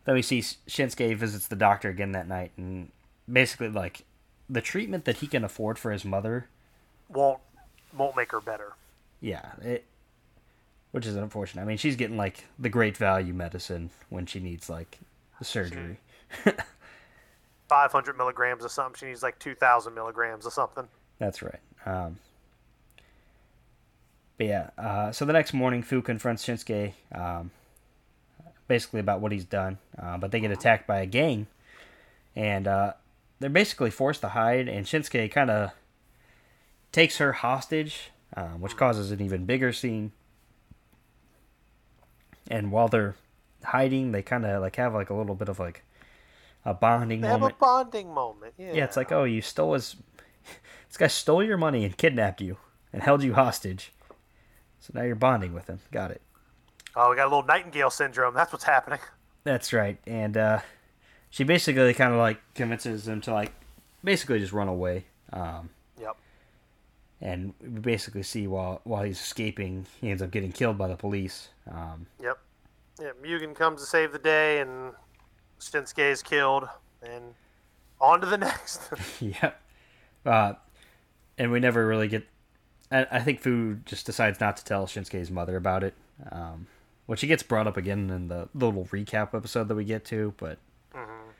Then we see Shinsuke visits the doctor again that night, and basically, like the treatment that he can afford for his mother won't won't make her better. Yeah, it, which is unfortunate. I mean, she's getting like the great value medicine when she needs like surgery. 500 milligrams or something. She needs like 2,000 milligrams or something. That's right. Um, but yeah, uh, so the next morning, Fu confronts Shinsuke um, basically about what he's done. Uh, but they get attacked by a gang, and uh, they're basically forced to hide. And Shinsuke kind of takes her hostage, uh, which hmm. causes an even bigger scene. And while they're hiding, they kind of like have like a little bit of like a bonding they moment. have a bonding moment. Yeah. Yeah, it's like, oh, you stole his. this guy stole your money and kidnapped you and held you hostage. So now you're bonding with him. Got it. Oh, we got a little Nightingale syndrome. That's what's happening. That's right. And uh, she basically kind of like convinces him to like basically just run away. Um, yep. And we basically see while while he's escaping, he ends up getting killed by the police. Um, yep. Yeah, Mugen comes to save the day, and Shinsuke is killed, and on to the next. yep. Uh, and we never really get. I, I, think Fu just decides not to tell Shinsuke's mother about it, um, which he gets brought up again in the little recap episode that we get to, but mm-hmm.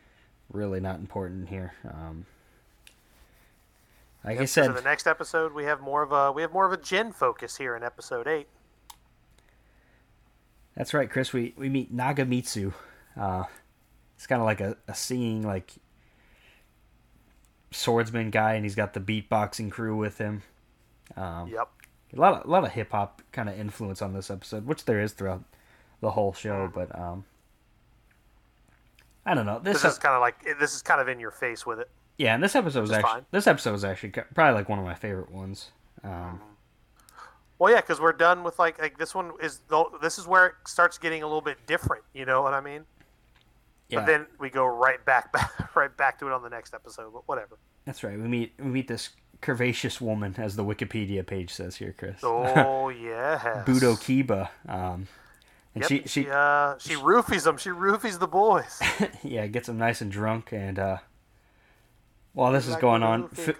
really not important here. Um, like yep, I said, so the next episode we have more of a we have more of a Jin focus here in episode eight. That's right, Chris. We we meet Nagamitsu. Uh, it's kind of like a, a singing like swordsman guy, and he's got the beatboxing crew with him. Um, yep. A lot of a lot of hip hop kind of influence on this episode, which there is throughout the whole show. Mm-hmm. But um, I don't know. This, this is kind of like this is kind of in your face with it. Yeah, and this episode was actually fine. this episode was actually probably like one of my favorite ones. Um, mm-hmm. Well, yeah, because we're done with like like this one is this is where it starts getting a little bit different. You know what I mean? Yeah. But then we go right back, back right back to it on the next episode. But whatever. That's right. We meet we meet this curvaceous woman, as the Wikipedia page says here, Chris. Oh yeah. Budo Kiba. Um, and yep, she she she, uh, she roofies them. She roofies the boys. yeah, gets them nice and drunk, and uh, while this like is going on, Fu,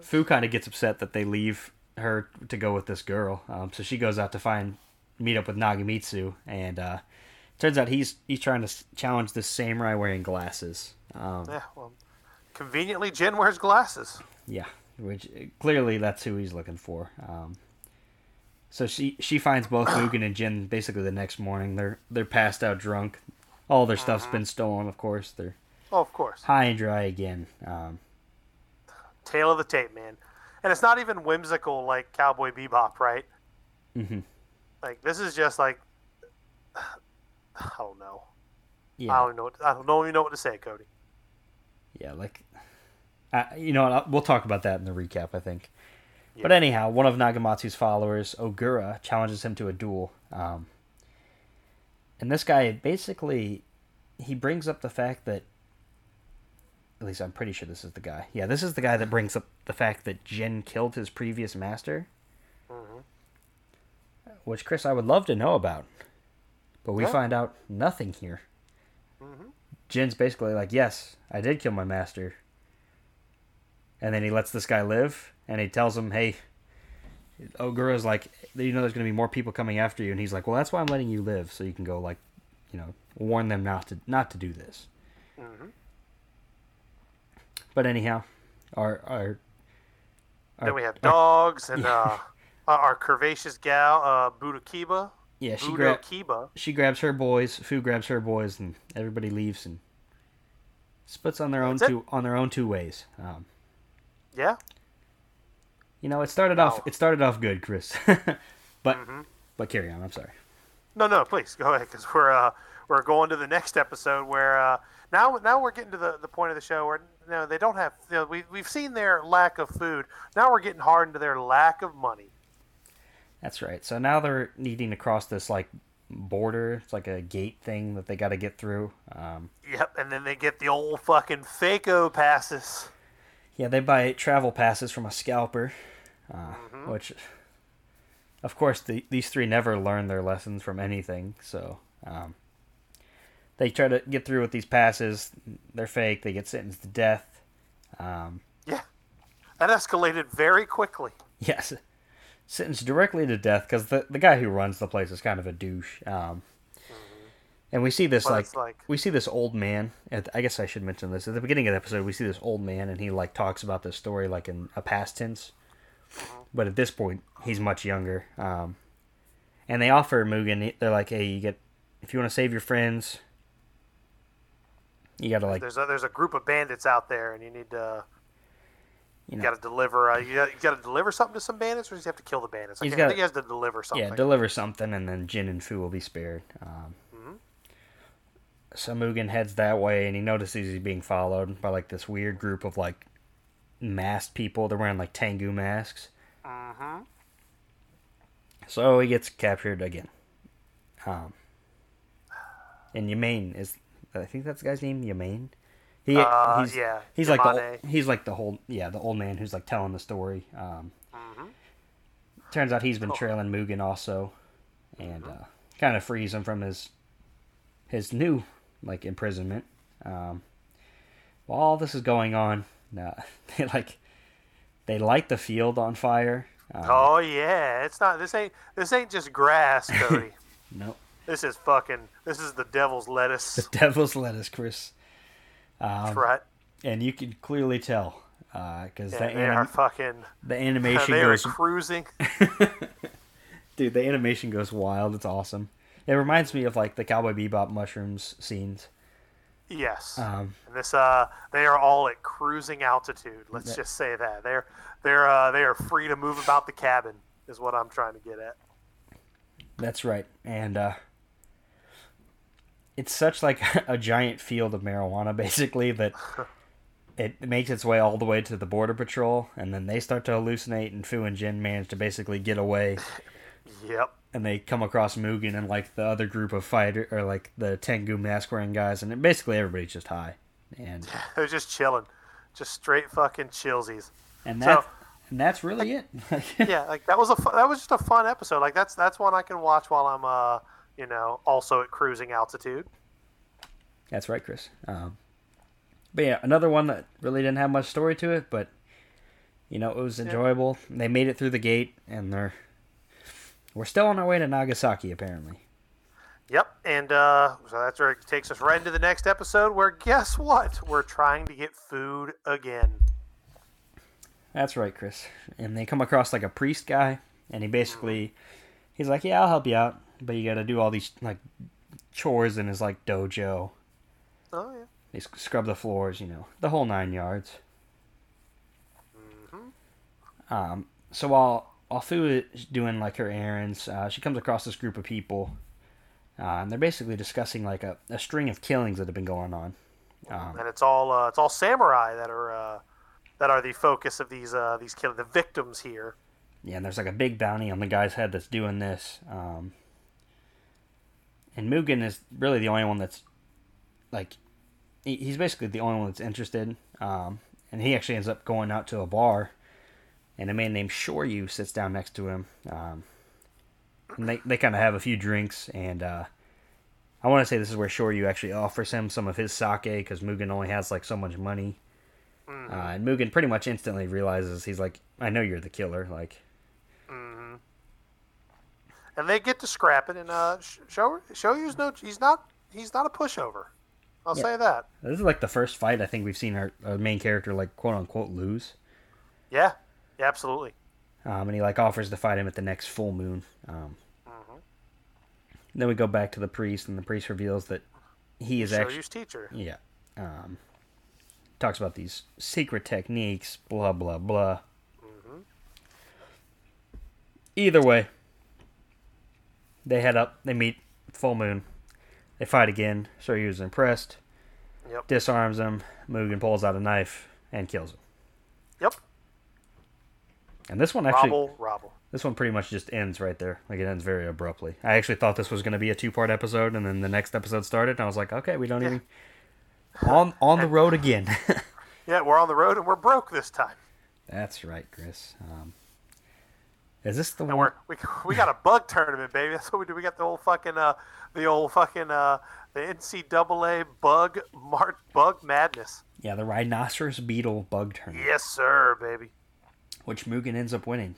Fu kind of gets upset that they leave her to go with this girl. Um, so she goes out to find meet up with Nagamitsu, and uh, turns out he's he's trying to challenge this samurai wearing glasses. Um, yeah, well, conveniently, Jin wears glasses. Yeah, which clearly that's who he's looking for. Um, so she she finds both Mugen and Jin basically the next morning. They're they're passed out drunk. All their stuff's mm-hmm. been stolen, of course. They're oh, of course high and dry again. Um, Tail of the tape, man and it's not even whimsical like Cowboy Bebop, right? Mm-hmm. Like this is just like I don't know. Yeah. I don't know. What, I don't even know what to say, Cody. Yeah, like, uh, you know, we'll talk about that in the recap, I think. Yeah. But anyhow, one of Nagamitsu's followers, Ogura, challenges him to a duel. Um, and this guy basically, he brings up the fact that at least I'm pretty sure this is the guy. Yeah, this is the guy that brings up the fact that Jin killed his previous master. Mm-hmm. Which, Chris, I would love to know about. But we yeah. find out nothing here. Mm-hmm. Jin's basically like, yes, I did kill my master. And then he lets this guy live, and he tells him, hey, Ogura's like, you know, there's going to be more people coming after you. And he's like, well, that's why I'm letting you live, so you can go, like, you know, warn them not to not to do this. Mm-hmm. But anyhow, our our, our then we have dogs and yeah. uh, our curvaceous gal, uh, Budo Kiba. Yeah, she grabs She grabs her boys. Fu grabs her boys, and everybody leaves and splits on their own That's two it. on their own two ways. Um, yeah. You know, it started off. It started off good, Chris. but mm-hmm. but carry on. I'm sorry. No, no, please go ahead because we're uh, we're going to the next episode where uh, now now we're getting to the, the point of the show where you know, they don't have. You know, we we've seen their lack of food. Now we're getting hard into their lack of money. That's right. So now they're needing to cross this like border. It's like a gate thing that they got to get through. Um, yep, and then they get the old fucking Fako passes. Yeah, they buy travel passes from a scalper, uh, mm-hmm. which, of course, the, these three never learn their lessons from anything. So um, they try to get through with these passes. They're fake. They get sentenced to death. Um, yeah, that escalated very quickly. Yes, sentenced directly to death because the the guy who runs the place is kind of a douche. Um, mm-hmm. And we see this like, like, we see this old man. At, I guess I should mention this at the beginning of the episode. We see this old man, and he like talks about this story like in a past tense. Mm-hmm. But at this point, he's much younger. Um, and they offer Mugen. They're like, "Hey, you get if you want to save your friends, you gotta like. There's a, there's a group of bandits out there, and you need to. You, know, got to deliver. Uh, you, got, to deliver something to some bandits, or he have to kill the bandits? I, gotta, I think he has to deliver something. Yeah, deliver something, and then Jin and Fu will be spared. Um, mm-hmm. So Mugen heads that way, and he notices he's being followed by like this weird group of like masked people. They're wearing like Tengu masks. Uh-huh. So he gets captured again. Um, and Yamane is I think that's the guy's name, Yamane. He, uh, he's, yeah, he's like the he's like the whole yeah the old man who's like telling the story. Um, mm-hmm. Turns out he's been trailing Mugen also, and mm-hmm. uh, kind of frees him from his his new like imprisonment. Um, while all this is going on, uh, they like they light the field on fire. Um, oh yeah, it's not. This ain't this ain't just grass, Cody. nope. This is fucking. This is the devil's lettuce. The devil's lettuce, Chris. Um, That's right. And you can clearly tell because uh, the anim- are fucking. The animation they goes are cruising. Dude, the animation goes wild. It's awesome. It reminds me of like the Cowboy Bebop mushrooms scenes. Yes. Um, and this uh they are all at cruising altitude. Let's that, just say that. They're they're uh they are free to move about the cabin is what I'm trying to get at. That's right. And uh it's such like a giant field of marijuana basically that it makes its way all the way to the border patrol and then they start to hallucinate and Fu and Jin manage to basically get away. yep and they come across Mugen and like the other group of fighter or like the Tengu mask wearing guys, and basically everybody's just high, and they're just chilling, just straight fucking chillsies. And that so, and that's really it. yeah, like that was a that was just a fun episode. Like that's that's one I can watch while I'm uh you know also at cruising altitude. That's right, Chris. Um, but yeah, another one that really didn't have much story to it, but you know it was enjoyable. Yeah. They made it through the gate, and they're we're still on our way to Nagasaki, apparently. Yep, and uh, so that's where it takes us right into the next episode. Where guess what? We're trying to get food again. That's right, Chris. And they come across like a priest guy, and he basically, he's like, "Yeah, I'll help you out, but you got to do all these like chores in his like dojo." Oh yeah. They scrub the floors, you know, the whole nine yards. Mm-hmm. Um. So while while Fu is doing like her errands, uh, she comes across this group of people, uh, and they're basically discussing like a, a string of killings that have been going on. Um, and it's all uh, it's all samurai that are uh, that are the focus of these uh, these kill the victims here. Yeah, and there's like a big bounty on the guy's head that's doing this. Um, and Mugen is really the only one that's like he's basically the only one that's interested. Um, and he actually ends up going out to a bar and a man named Shoryu sits down next to him. Um, and they they kind of have a few drinks, and uh, I want to say this is where Shoryu actually offers him some of his sake because Mugen only has like so much money. Mm-hmm. Uh, and Mugen pretty much instantly realizes he's like, I know you're the killer, like. And they get to scrapping, and uh, Show Shoryu's no, he's not, he's not a pushover. I'll yeah. say that. This is like the first fight I think we've seen our, our main character like quote unquote lose. Yeah, yeah, absolutely. Um, and he like offers to fight him at the next full moon. Um, mm-hmm. Then we go back to the priest, and the priest reveals that he is actually teacher. Yeah. Um, talks about these secret techniques, blah blah blah. Mm-hmm. Either way, they head up. They meet full moon. They fight again. Shoryu's impressed. Yep. Disarms him. Mugen pulls out a knife and kills him. Yep. And this one actually, Robble, Robble. this one pretty much just ends right there. Like it ends very abruptly. I actually thought this was going to be a two-part episode, and then the next episode started, and I was like, okay, we don't yeah. even on on the road again. yeah, we're on the road, and we're broke this time. That's right, Chris. Um, is this the and one? we we got a bug tournament, baby. That's what we do. We got the old fucking uh, the old fucking uh, the NCAA bug mart bug madness. Yeah, the rhinoceros beetle bug tournament. Yes, sir, baby which Mugen ends up winning.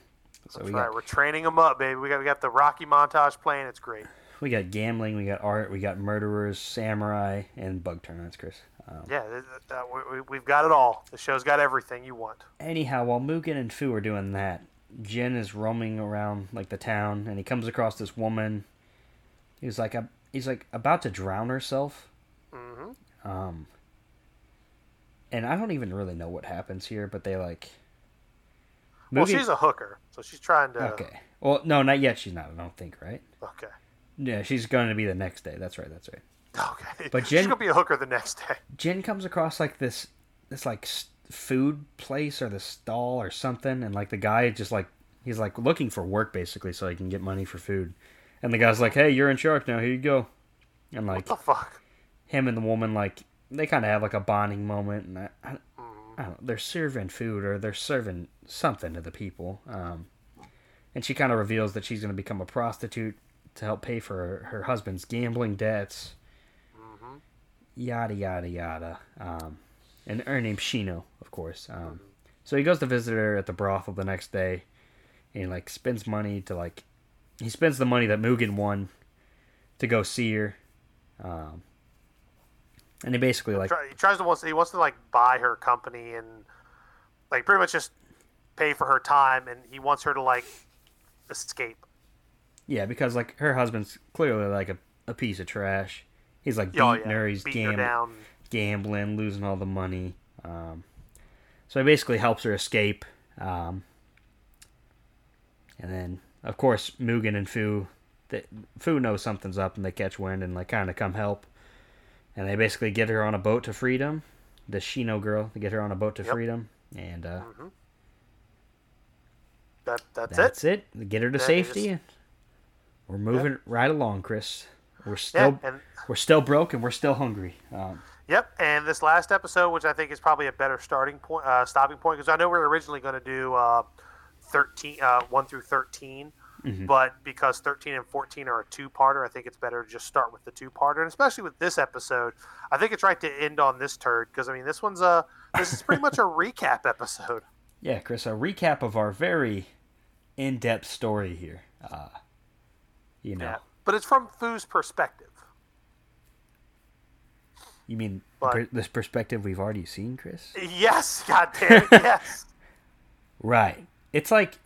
So That's we right. Got, We're training them up, baby. We got we got the Rocky montage playing. It's great. We got gambling, we got art, we got murderers, samurai, and bug tournaments, Chris. Um, yeah, uh, we, have got it all. The show's got everything you want. Anyhow, while Mugen and Fu are doing that, Jin is roaming around like the town, and he comes across this woman. He's like, a, he's like about to drown herself. Mm-hmm. Um, and I don't even really know what happens here, but they like well, she's a hooker, so she's trying to. Okay. Well, no, not yet. She's not. I don't think. Right. Okay. Yeah, she's going to be the next day. That's right. That's right. Okay. But Jin, she's gonna be a hooker the next day. Jin comes across like this, this like food place or the stall or something, and like the guy just like he's like looking for work basically so he can get money for food, and the guy's like, "Hey, you're in charge now. Here you go," and like what the fuck. Him and the woman like they kind of have like a bonding moment, and I, I, I don't know, they're serving food or they're serving something to the people. Um, and she kind of reveals that she's going to become a prostitute to help pay for her, her husband's gambling debts. yada yada yada. Um, and her name's Shino, of course. Um, so he goes to visit her at the brothel the next day, and he, like spends money to like, he spends the money that Mugen won to go see her. Um, and he basically like he tries to wants he wants to like buy her company and like pretty much just pay for her time, and he wants her to like escape. Yeah, because like her husband's clearly like a, a piece of trash. He's like oh, beating oh, yeah. her. He's gam- her gambling, losing all the money. Um, so he basically helps her escape. Um, and then, of course, Mugen and Fu, they, Fu knows something's up, and they catch wind and like kind of come help. And they basically get her on a boat to freedom. The Shino girl, they get her on a boat to yep. freedom, and uh, mm-hmm. that that's, that's it. it. Get her to safety. Just... We're moving yep. right along, Chris. We're still yeah, and... we're still broke and we're still hungry. Um, Yep, and this last episode, which I think is probably a better starting point, uh, stopping point, because I know we are originally going to do uh, thirteen, uh, one through 13 mm-hmm. but because thirteen and fourteen are a two-parter, I think it's better to just start with the two-parter, and especially with this episode, I think it's right to end on this turd because I mean this one's a this is pretty much a recap episode. Yeah, Chris, a recap of our very in-depth story here. Uh, you know, yeah, but it's from Fu's perspective. You mean but, this perspective we've already seen, Chris? Yes, God damn it, yes. right. It's like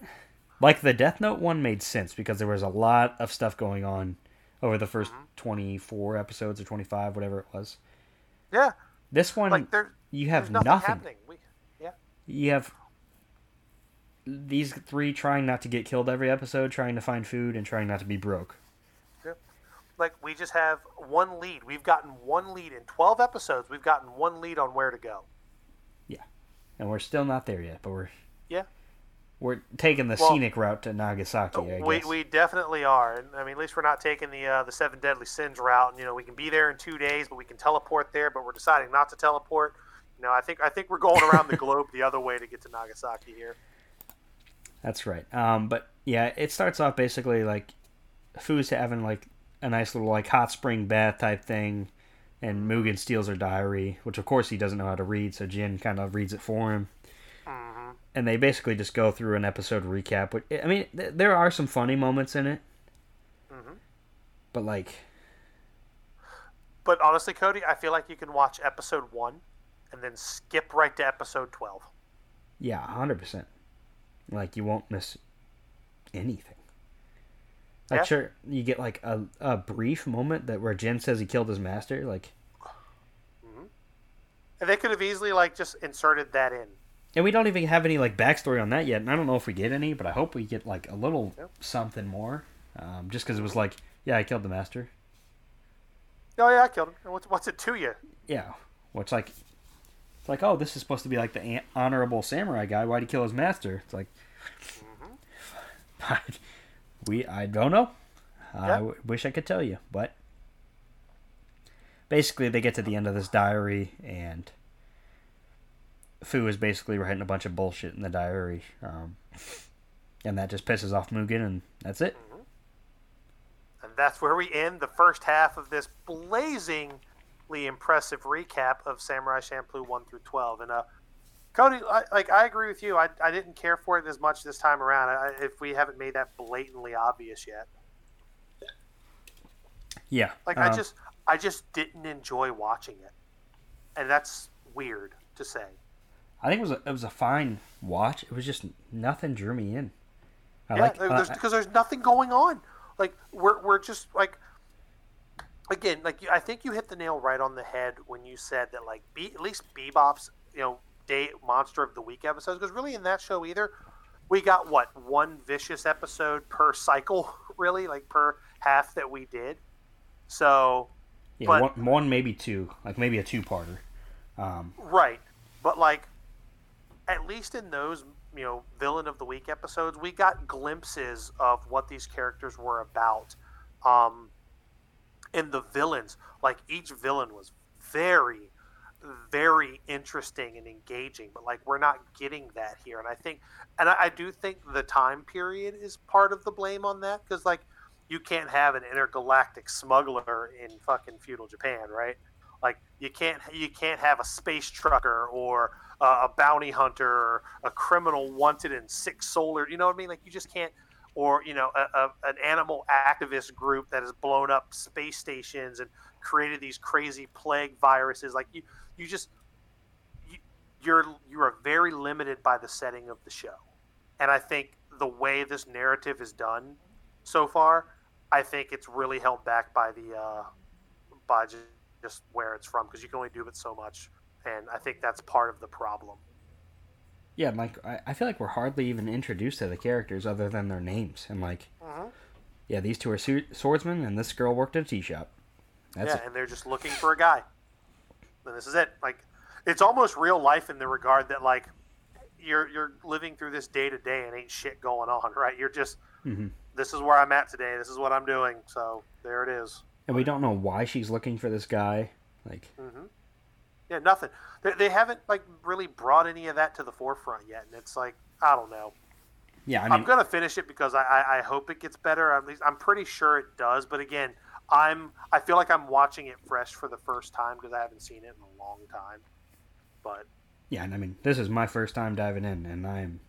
like the Death Note one made sense because there was a lot of stuff going on over the 1st mm-hmm. 24 episodes or 25 whatever it was. Yeah. This one like there, you have nothing. nothing. We, yeah. You have these three trying not to get killed every episode, trying to find food and trying not to be broke like we just have one lead. We've gotten one lead in 12 episodes. We've gotten one lead on where to go. Yeah. And we're still not there yet, but we're Yeah. We're taking the well, scenic route to Nagasaki, I we, guess. We definitely are. And I mean, at least we're not taking the uh, the seven deadly sins route. And, you know, we can be there in 2 days, but we can teleport there, but we're deciding not to teleport. You know, I think I think we're going around the globe the other way to get to Nagasaki here. That's right. Um, but yeah, it starts off basically like Fu's having like a nice little like hot spring bath type thing, and Mugen steals her diary, which of course he doesn't know how to read, so Jin kind of reads it for him. Mm-hmm. And they basically just go through an episode recap. Which, I mean, th- there are some funny moments in it, mm-hmm. but like. But honestly, Cody, I feel like you can watch episode one, and then skip right to episode twelve. Yeah, hundred percent. Like you won't miss anything. Like yeah. sure, you get like a, a brief moment that where Jin says he killed his master, like. Mm-hmm. And they could have easily like just inserted that in. And we don't even have any like backstory on that yet, and I don't know if we get any, but I hope we get like a little yep. something more, um, just because it was like, yeah, I killed the master. Oh yeah, I killed him. What's what's it to you? Yeah, well, it's like, it's like, oh, this is supposed to be like the honorable samurai guy. Why'd he kill his master? It's like, mm-hmm. We I don't know. Yep. I w- wish I could tell you, but basically they get to the end of this diary and Fu is basically writing a bunch of bullshit in the diary, um, and that just pisses off Mugen, and that's it. Mm-hmm. And that's where we end the first half of this blazingly impressive recap of Samurai Champloo one through twelve. And uh, Cody, I, like I agree with you. I, I didn't care for it as much this time around. I, if we haven't made that blatantly obvious yet. Yeah. Like I uh, just I just didn't enjoy watching it, and that's weird to say. I think it was a, it was a fine watch. It was just nothing drew me in. I yeah, like, there's, uh, because there's nothing going on. Like we're we're just like again, like I think you hit the nail right on the head when you said that like Be- at least Bebop's you know day monster of the week episodes because really in that show either we got what one vicious episode per cycle really like per half that we did. So yeah but, one, one maybe two like maybe a two-parter. Um, right but like at least in those you know villain of the week episodes we got glimpses of what these characters were about um in the villains. Like each villain was very very interesting and engaging, but like we're not getting that here. And I think, and I, I do think the time period is part of the blame on that because like you can't have an intergalactic smuggler in fucking feudal Japan, right? Like you can't you can't have a space trucker or uh, a bounty hunter or a criminal wanted in six solar. You know what I mean? Like you just can't. Or you know, a, a, an animal activist group that has blown up space stations and created these crazy plague viruses. Like you, you just you, you're you are very limited by the setting of the show, and I think the way this narrative is done so far, I think it's really held back by the uh, by just, just where it's from because you can only do it so much, and I think that's part of the problem. Yeah, like I, I feel like we're hardly even introduced to the characters other than their names, and like, mm-hmm. yeah, these two are swordsmen, and this girl worked at a tea shop. That's yeah, it. and they're just looking for a guy, and this is it. Like, it's almost real life in the regard that like you're you're living through this day to day and ain't shit going on, right? You're just mm-hmm. this is where I'm at today. This is what I'm doing. So there it is. And we don't know why she's looking for this guy. Like, mm-hmm. yeah, nothing. They, they haven't like really brought any of that to the forefront yet, and it's like I don't know. Yeah, I mean, I'm gonna finish it because I, I, I hope it gets better. At least I'm pretty sure it does. But again, I'm I feel like I'm watching it fresh for the first time because I haven't seen it in a long time. But yeah, and I mean, this is my first time diving in, and I'm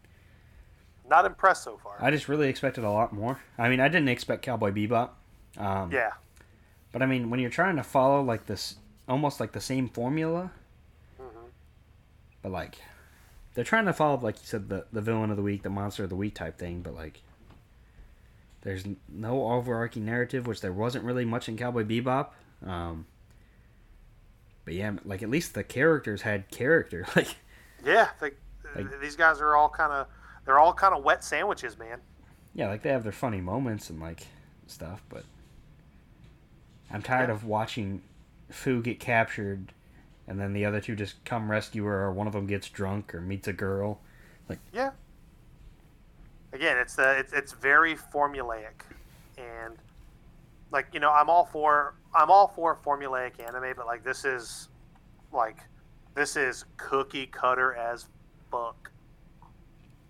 not impressed so far. I just really expected a lot more. I mean, I didn't expect Cowboy Bebop. Um, yeah. But I mean, when you're trying to follow like this, almost like the same formula, mm-hmm. but like they're trying to follow, like you said, the the villain of the week, the monster of the week type thing, but like there's no overarching narrative, which there wasn't really much in Cowboy Bebop. Um, but yeah, like at least the characters had character. Like yeah, like, these guys are all kind of they're all kind of wet sandwiches, man. Yeah, like they have their funny moments and like stuff, but I'm tired yeah. of watching Fu get captured, and then the other two just come rescue her, or one of them gets drunk or meets a girl. Like yeah. Again, it's the it's it's very formulaic, and like you know i'm all for i'm all for formulaic anime but like this is like this is cookie cutter as fuck.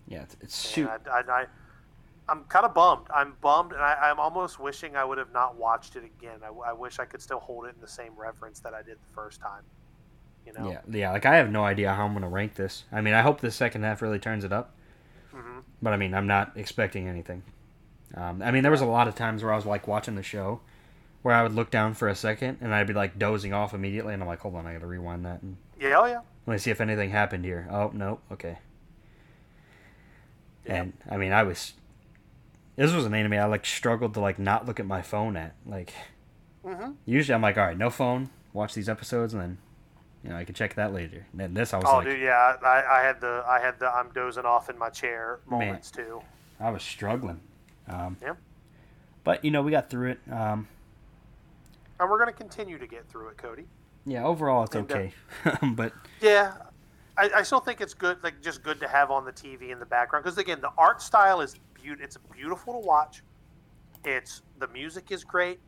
Yeah it's, it's shoot. I, I, I, am kind of bummed. I'm bummed and I, i'm almost wishing i would have not watched it again. I, I wish i could still hold it in the same reverence that i did the first time you know? Yeah yeah like i have no idea how i'm going to rank this. I mean i hope the second half really turns it up mm-hmm. but i mean i'm not expecting anything um, I mean, there was a lot of times where I was like watching the show, where I would look down for a second and I'd be like dozing off immediately, and I'm like, hold on, I got to rewind that. And yeah, oh yeah. Let me see if anything happened here. Oh no, okay. Yeah. And I mean, I was. This was an anime I like struggled to like not look at my phone at. Like, mm-hmm. usually I'm like, all right, no phone. Watch these episodes, and then you know I can check that later. And then this I was oh, like, dude, yeah, I, I had the I had the I'm dozing off in my chair moments man, too. I was struggling. Um, yeah. But you know, we got through it. Um, and we're going to continue to get through it, Cody. Yeah, overall it's and, uh, okay, uh, but yeah, I, I, still think it's good, like just good to have on the TV in the background because again, the art style is beautiful. It's beautiful to watch. It's the music is great,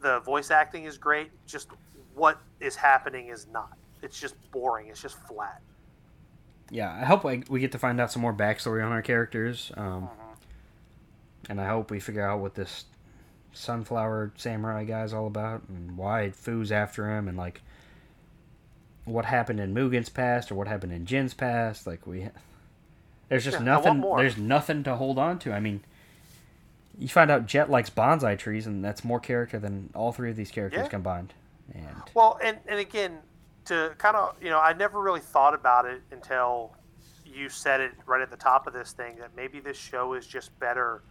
the voice acting is great. Just what is happening is not. It's just boring. It's just flat. Yeah, I hope we get to find out some more backstory on our characters. Um, mm-hmm and I hope we figure out what this sunflower samurai guy's all about and why Fu's after him and like what happened in Mugen's past or what happened in Jin's past. Like we, there's just yeah, nothing. There's nothing to hold on to. I mean, you find out Jet likes bonsai trees, and that's more character than all three of these characters yeah. combined. And well, and and again, to kind of you know, I never really thought about it until you said it right at the top of this thing that maybe this show is just better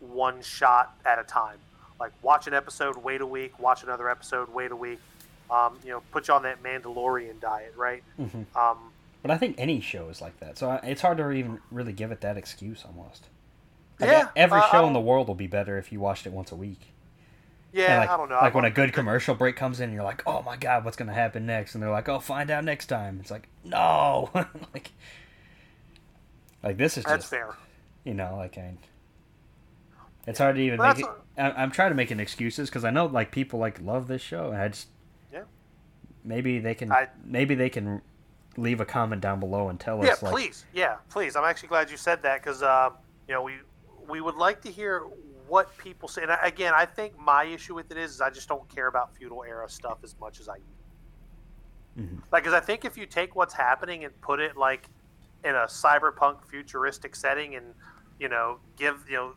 one shot at a time. Like watch an episode, wait a week, watch another episode, wait a week. Um, you know, put you on that Mandalorian diet, right? Mm-hmm. Um, but I think any show is like that, so it's hard to even really give it that excuse almost. Like yeah, every uh, show in the world will be better if you watched it once a week. Yeah, like, I don't know. Like when a good commercial break comes in, you're like, "Oh my god, what's gonna happen next?" And they're like, "Oh, find out next time." It's like, no, like, like this is that's just, fair. You know, like I, it's hard to even make it. i am trying to make an excuses because I know like people like love this show, and I just yeah. Maybe they can. I, maybe they can leave a comment down below and tell yeah, us. Yeah, please. Yeah, please. I'm actually glad you said that because uh, you know we we would like to hear what people say. And again, I think my issue with it is, is I just don't care about feudal era stuff as much as I Mm-hmm. Like, because I think if you take what's happening and put it like in a cyberpunk futuristic setting, and you know, give you know,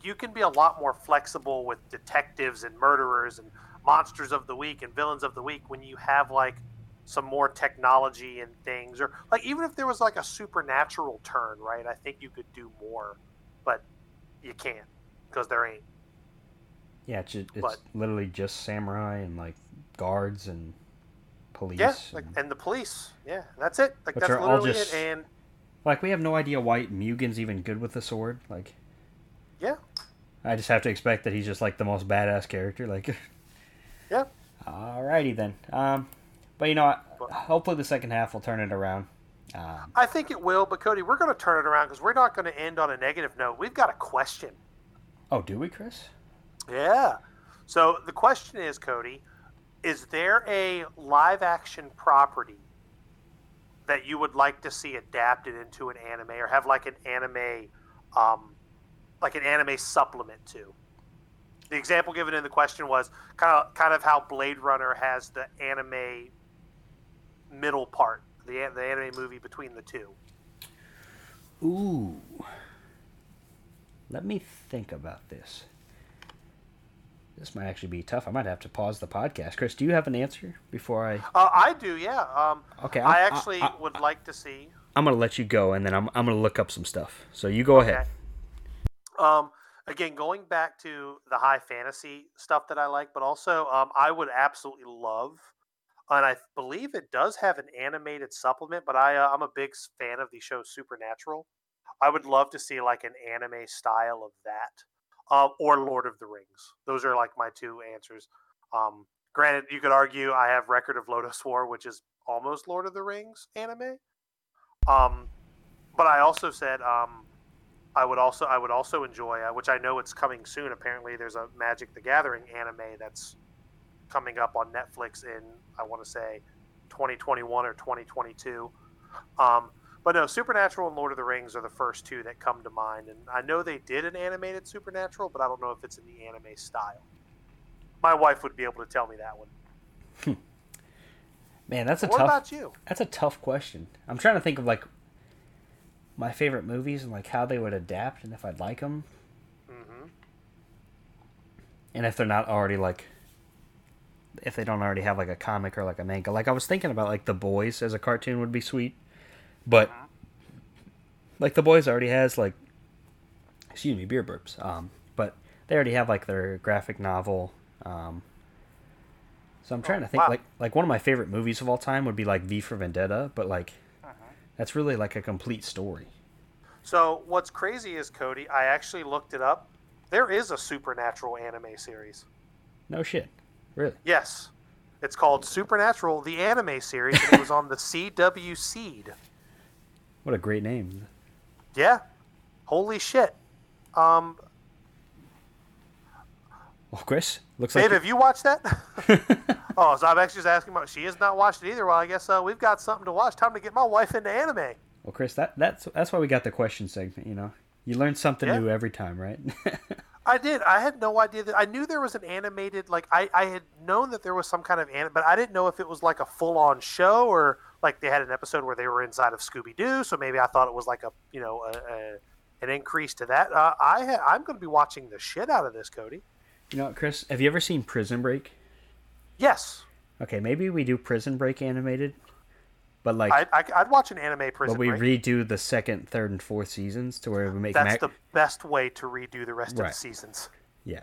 you can be a lot more flexible with detectives and murderers and monsters of the week and villains of the week when you have like some more technology and things or like even if there was like a supernatural turn right i think you could do more but you can't because there ain't yeah it's, just, it's but, literally just samurai and like guards and police yeah like, and, and the police yeah that's it like that's literally just, it and like we have no idea why mugen's even good with the sword like yeah i just have to expect that he's just like the most badass character like yeah alrighty then um but you know what? Hopefully the second half will turn it around. Um, I think it will, but Cody, we're going to turn it around because we're not going to end on a negative note. We've got a question. Oh, do we, Chris? Yeah. So the question is, Cody, is there a live action property that you would like to see adapted into an anime or have like an anime, um, like an anime supplement to? The example given in the question was kind of kind of how Blade Runner has the anime middle part, the the anime movie between the two. Ooh. Let me think about this. This might actually be tough. I might have to pause the podcast. Chris, do you have an answer before I? Uh, I do. Yeah. Um, okay. i i actually I, would like to see. I'm gonna let you go, and then I'm I'm gonna look up some stuff. So you go okay. ahead. Um, again, going back to the high fantasy stuff that I like, but also um, I would absolutely love and I believe it does have an animated supplement. But I uh, I'm a big fan of the show Supernatural. I would love to see like an anime style of that, uh, or Lord of the Rings. Those are like my two answers. Um, granted, you could argue I have Record of Lodoss War, which is almost Lord of the Rings anime. Um, but I also said um, I would also I would also enjoy, uh, which I know it's coming soon. Apparently, there's a Magic the Gathering anime that's coming up on Netflix in I want to say 2021 or 2022. Um, but no, Supernatural and Lord of the Rings are the first two that come to mind, and I know they did an animated Supernatural, but I don't know if it's in the anime style. My wife would be able to tell me that one. Hmm. Man, that's a what tough. What about you? That's a tough question. I'm trying to think of like my favorite movies and like how they would adapt and if I'd like them. Mm-hmm. And if they're not already like if they don't already have like a comic or like a manga. Like I was thinking about like The Boys as a cartoon would be sweet, but like The Boys already has like excuse me beer burps. Um, but they already have like their graphic novel. Um, so I'm trying to think wow. like like one of my favorite movies of all time would be like V for Vendetta, but like uh-huh. that's really like a complete story. So what's crazy is Cody, I actually looked it up. There is a supernatural anime series. No shit. Really? Yes. It's called Supernatural, the anime series, and it was on the CW Seed. What a great name. Yeah. Holy shit. Um. Well, Chris, looks Dave, like. have you watched that? oh, so I'm actually just asking about. She has not watched it either. Well, I guess uh, we've got something to watch. Time to get my wife into anime. Well, Chris, that that's that's why we got the question segment. You know, you learn something yeah. new every time, right? I did. I had no idea that. I knew there was an animated. Like I, I had known that there was some kind of anime, but I didn't know if it was like a full-on show or like they had an episode where they were inside of Scooby Doo. So maybe I thought it was like a, you know, a, a, an increase to that. Uh, I ha- I'm going to be watching the shit out of this, Cody. You know, what, Chris, have you ever seen Prison Break? Yes. Okay, maybe we do Prison Break animated. But like, I'd, I'd watch an anime prison. Break. But we break. redo the second, third, and fourth seasons to where we make. That's the best way to redo the rest right. of the seasons. Yeah,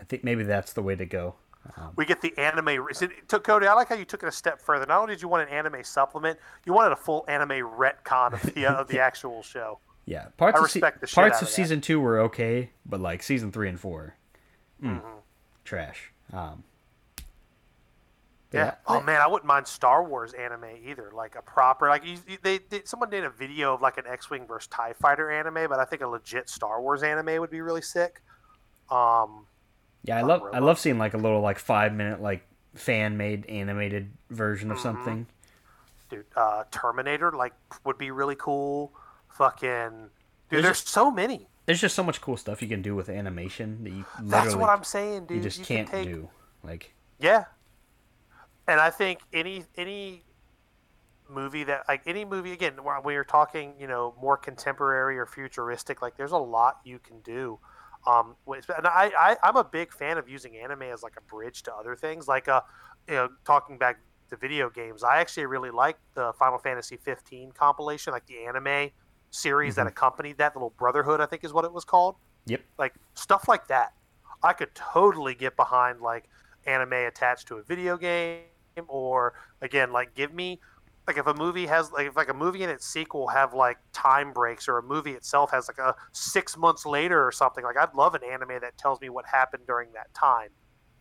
I think maybe that's the way to go. Um, we get the anime. It, took Cody. I like how you took it a step further. Not only did you want an anime supplement, you wanted a full anime retcon of the of the actual show. Yeah, parts I respect of, the parts of, of season two were okay, but like season three and four, mm, mm-hmm. trash. Um, yeah. yeah. Oh man, I wouldn't mind Star Wars anime either. Like a proper, like you, they, they, someone did a video of like an X-wing versus Tie Fighter anime, but I think a legit Star Wars anime would be really sick. Um, yeah, I love I love seeing like a little like five minute like fan made animated version of mm-hmm. something. Dude, uh, Terminator like would be really cool. Fucking dude, there's, there's just, so many. There's just so much cool stuff you can do with animation that you. That's what I'm saying, dude. You just you can't can take, do. Like yeah, and I think any any movie that like any movie again when you're talking you know more contemporary or futuristic like there's a lot you can do um and I, I i'm a big fan of using anime as like a bridge to other things like uh you know talking back to video games i actually really like the final fantasy 15 compilation like the anime series mm-hmm. that accompanied that the little brotherhood i think is what it was called. Yep. Like stuff like that. I could totally get behind like anime attached to a video game or again like give me like if a movie has like if like a movie and its sequel have like time breaks or a movie itself has like a six months later or something like i'd love an anime that tells me what happened during that time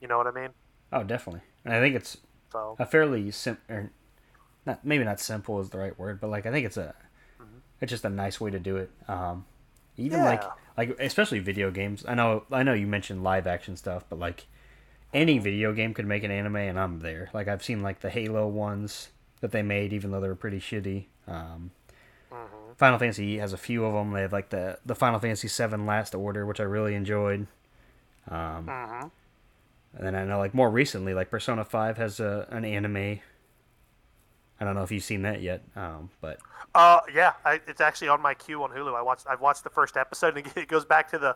you know what i mean oh definitely and i think it's so. a fairly simple not maybe not simple is the right word but like i think it's a mm-hmm. it's just a nice way to do it um even yeah. like like especially video games i know i know you mentioned live action stuff but like any mm-hmm. video game could make an anime and i'm there like i've seen like the halo ones that they made, even though they were pretty shitty. Um, mm-hmm. Final Fantasy has a few of them. They have like the the Final Fantasy VII Last Order, which I really enjoyed. Um, mm-hmm. And then I know like more recently, like Persona Five has a an anime. I don't know if you've seen that yet, um, but uh, yeah, I, it's actually on my queue on Hulu. I watched I've watched the first episode, and it goes back to the.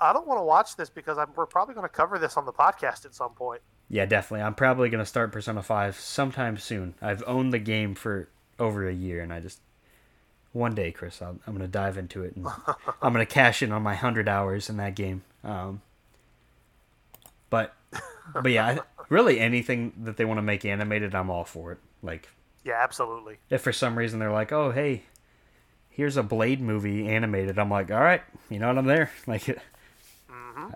I don't want to watch this because I'm, we're probably going to cover this on the podcast at some point. Yeah, definitely. I'm probably gonna start Persona Five sometime soon. I've owned the game for over a year, and I just one day, Chris, i am gonna dive into it, and I'm gonna cash in on my hundred hours in that game. Um, but but yeah, really anything that they want to make animated, I'm all for it. Like yeah, absolutely. If for some reason they're like, oh hey, here's a Blade movie animated, I'm like, all right, you know what, I'm there. Like, mm-hmm.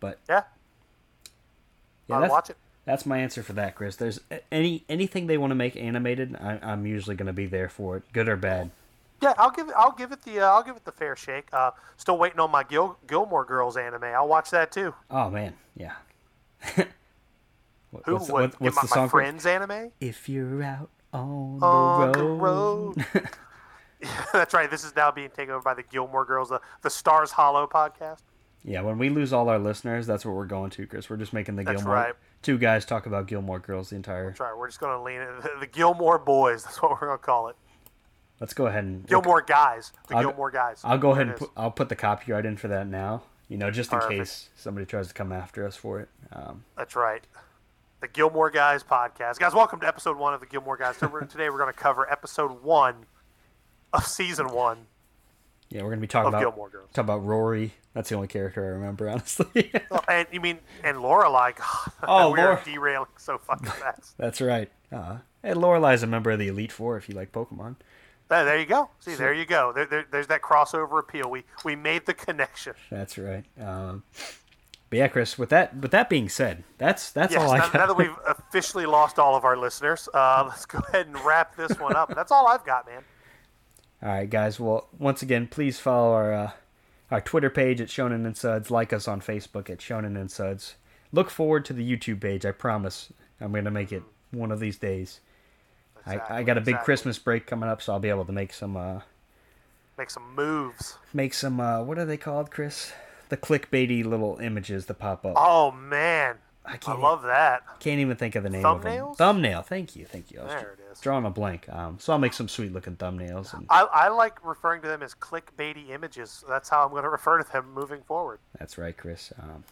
but yeah, yeah, I'll watch it. That's my answer for that, Chris. There's any anything they want to make animated, I, am usually going to be there for it, good or bad. Yeah, I'll give it. I'll give it the. Uh, I'll give it the fair shake. Uh, still waiting on my Gil, Gilmore Girls anime. I'll watch that too. Oh man, yeah. what, Who what's, what, what's my, the song? My friends anime. If you're out on, on the road. The road. that's right. This is now being taken over by the Gilmore Girls, the, the Stars Hollow podcast. Yeah, when we lose all our listeners, that's what we're going to, Chris. We're just making the that's Gilmore. Right. Two guys talk about Gilmore Girls the entire. That's right. We're just going to lean in. The Gilmore Boys. That's what we're going to call it. Let's go ahead and Gilmore look. Guys. The I'll, Gilmore Guys. I'll go ahead and put, I'll put the copyright in for that now. You know, just in Perfect. case somebody tries to come after us for it. Um, that's right. The Gilmore Guys podcast, guys. Welcome to episode one of the Gilmore Guys. So today we're going to cover episode one of season one yeah, we're gonna be talking about Gilmore Girls. Talk about Rory. That's the only character I remember, honestly. well, and you mean and Lorelai? oh, we're derailing so fucking fast. That's right. Uh, and Lorelai's a member of the Elite Four if you like Pokemon. There, there you go. See, so, there you go. There, there, there's that crossover appeal. We we made the connection. That's right. Um, but yeah, Chris. With that with that being said, that's that's yes, all I now, got. Now that we've officially lost all of our listeners, uh, let's go ahead and wrap this one up. That's all I've got, man. All right, guys. Well, once again, please follow our uh, our Twitter page at Shonen and Suds. Like us on Facebook at Shonen and Suds. Look forward to the YouTube page. I promise. I'm going to make it one of these days. Exactly, I, I got a big exactly. Christmas break coming up, so I'll be able to make some uh, make some moves. Make some uh, what are they called, Chris? The clickbaity little images that pop up. Oh man, I, I love that. Can't even think of the name thumbnails? of them. Thumbnail. Thank you. Thank you. there it is. Drawing a blank. Um, so I'll make some sweet looking thumbnails. And... I, I like referring to them as clickbaity images. That's how I'm going to refer to them moving forward. That's right, Chris. Um,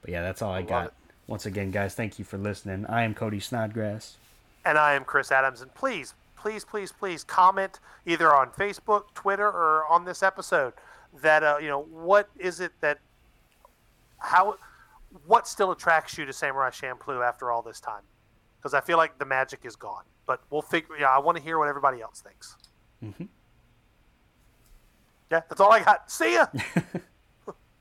but yeah, that's all I, I got. Once again, guys, thank you for listening. I am Cody Snodgrass. And I am Chris Adams. And please, please, please, please comment either on Facebook, Twitter, or on this episode that, uh, you know, what is it that, how what still attracts you to Samurai Champloo after all this time? Because I feel like the magic is gone. But we'll figure. Yeah, I want to hear what everybody else thinks. Mm-hmm. Yeah, that's all I got. See ya.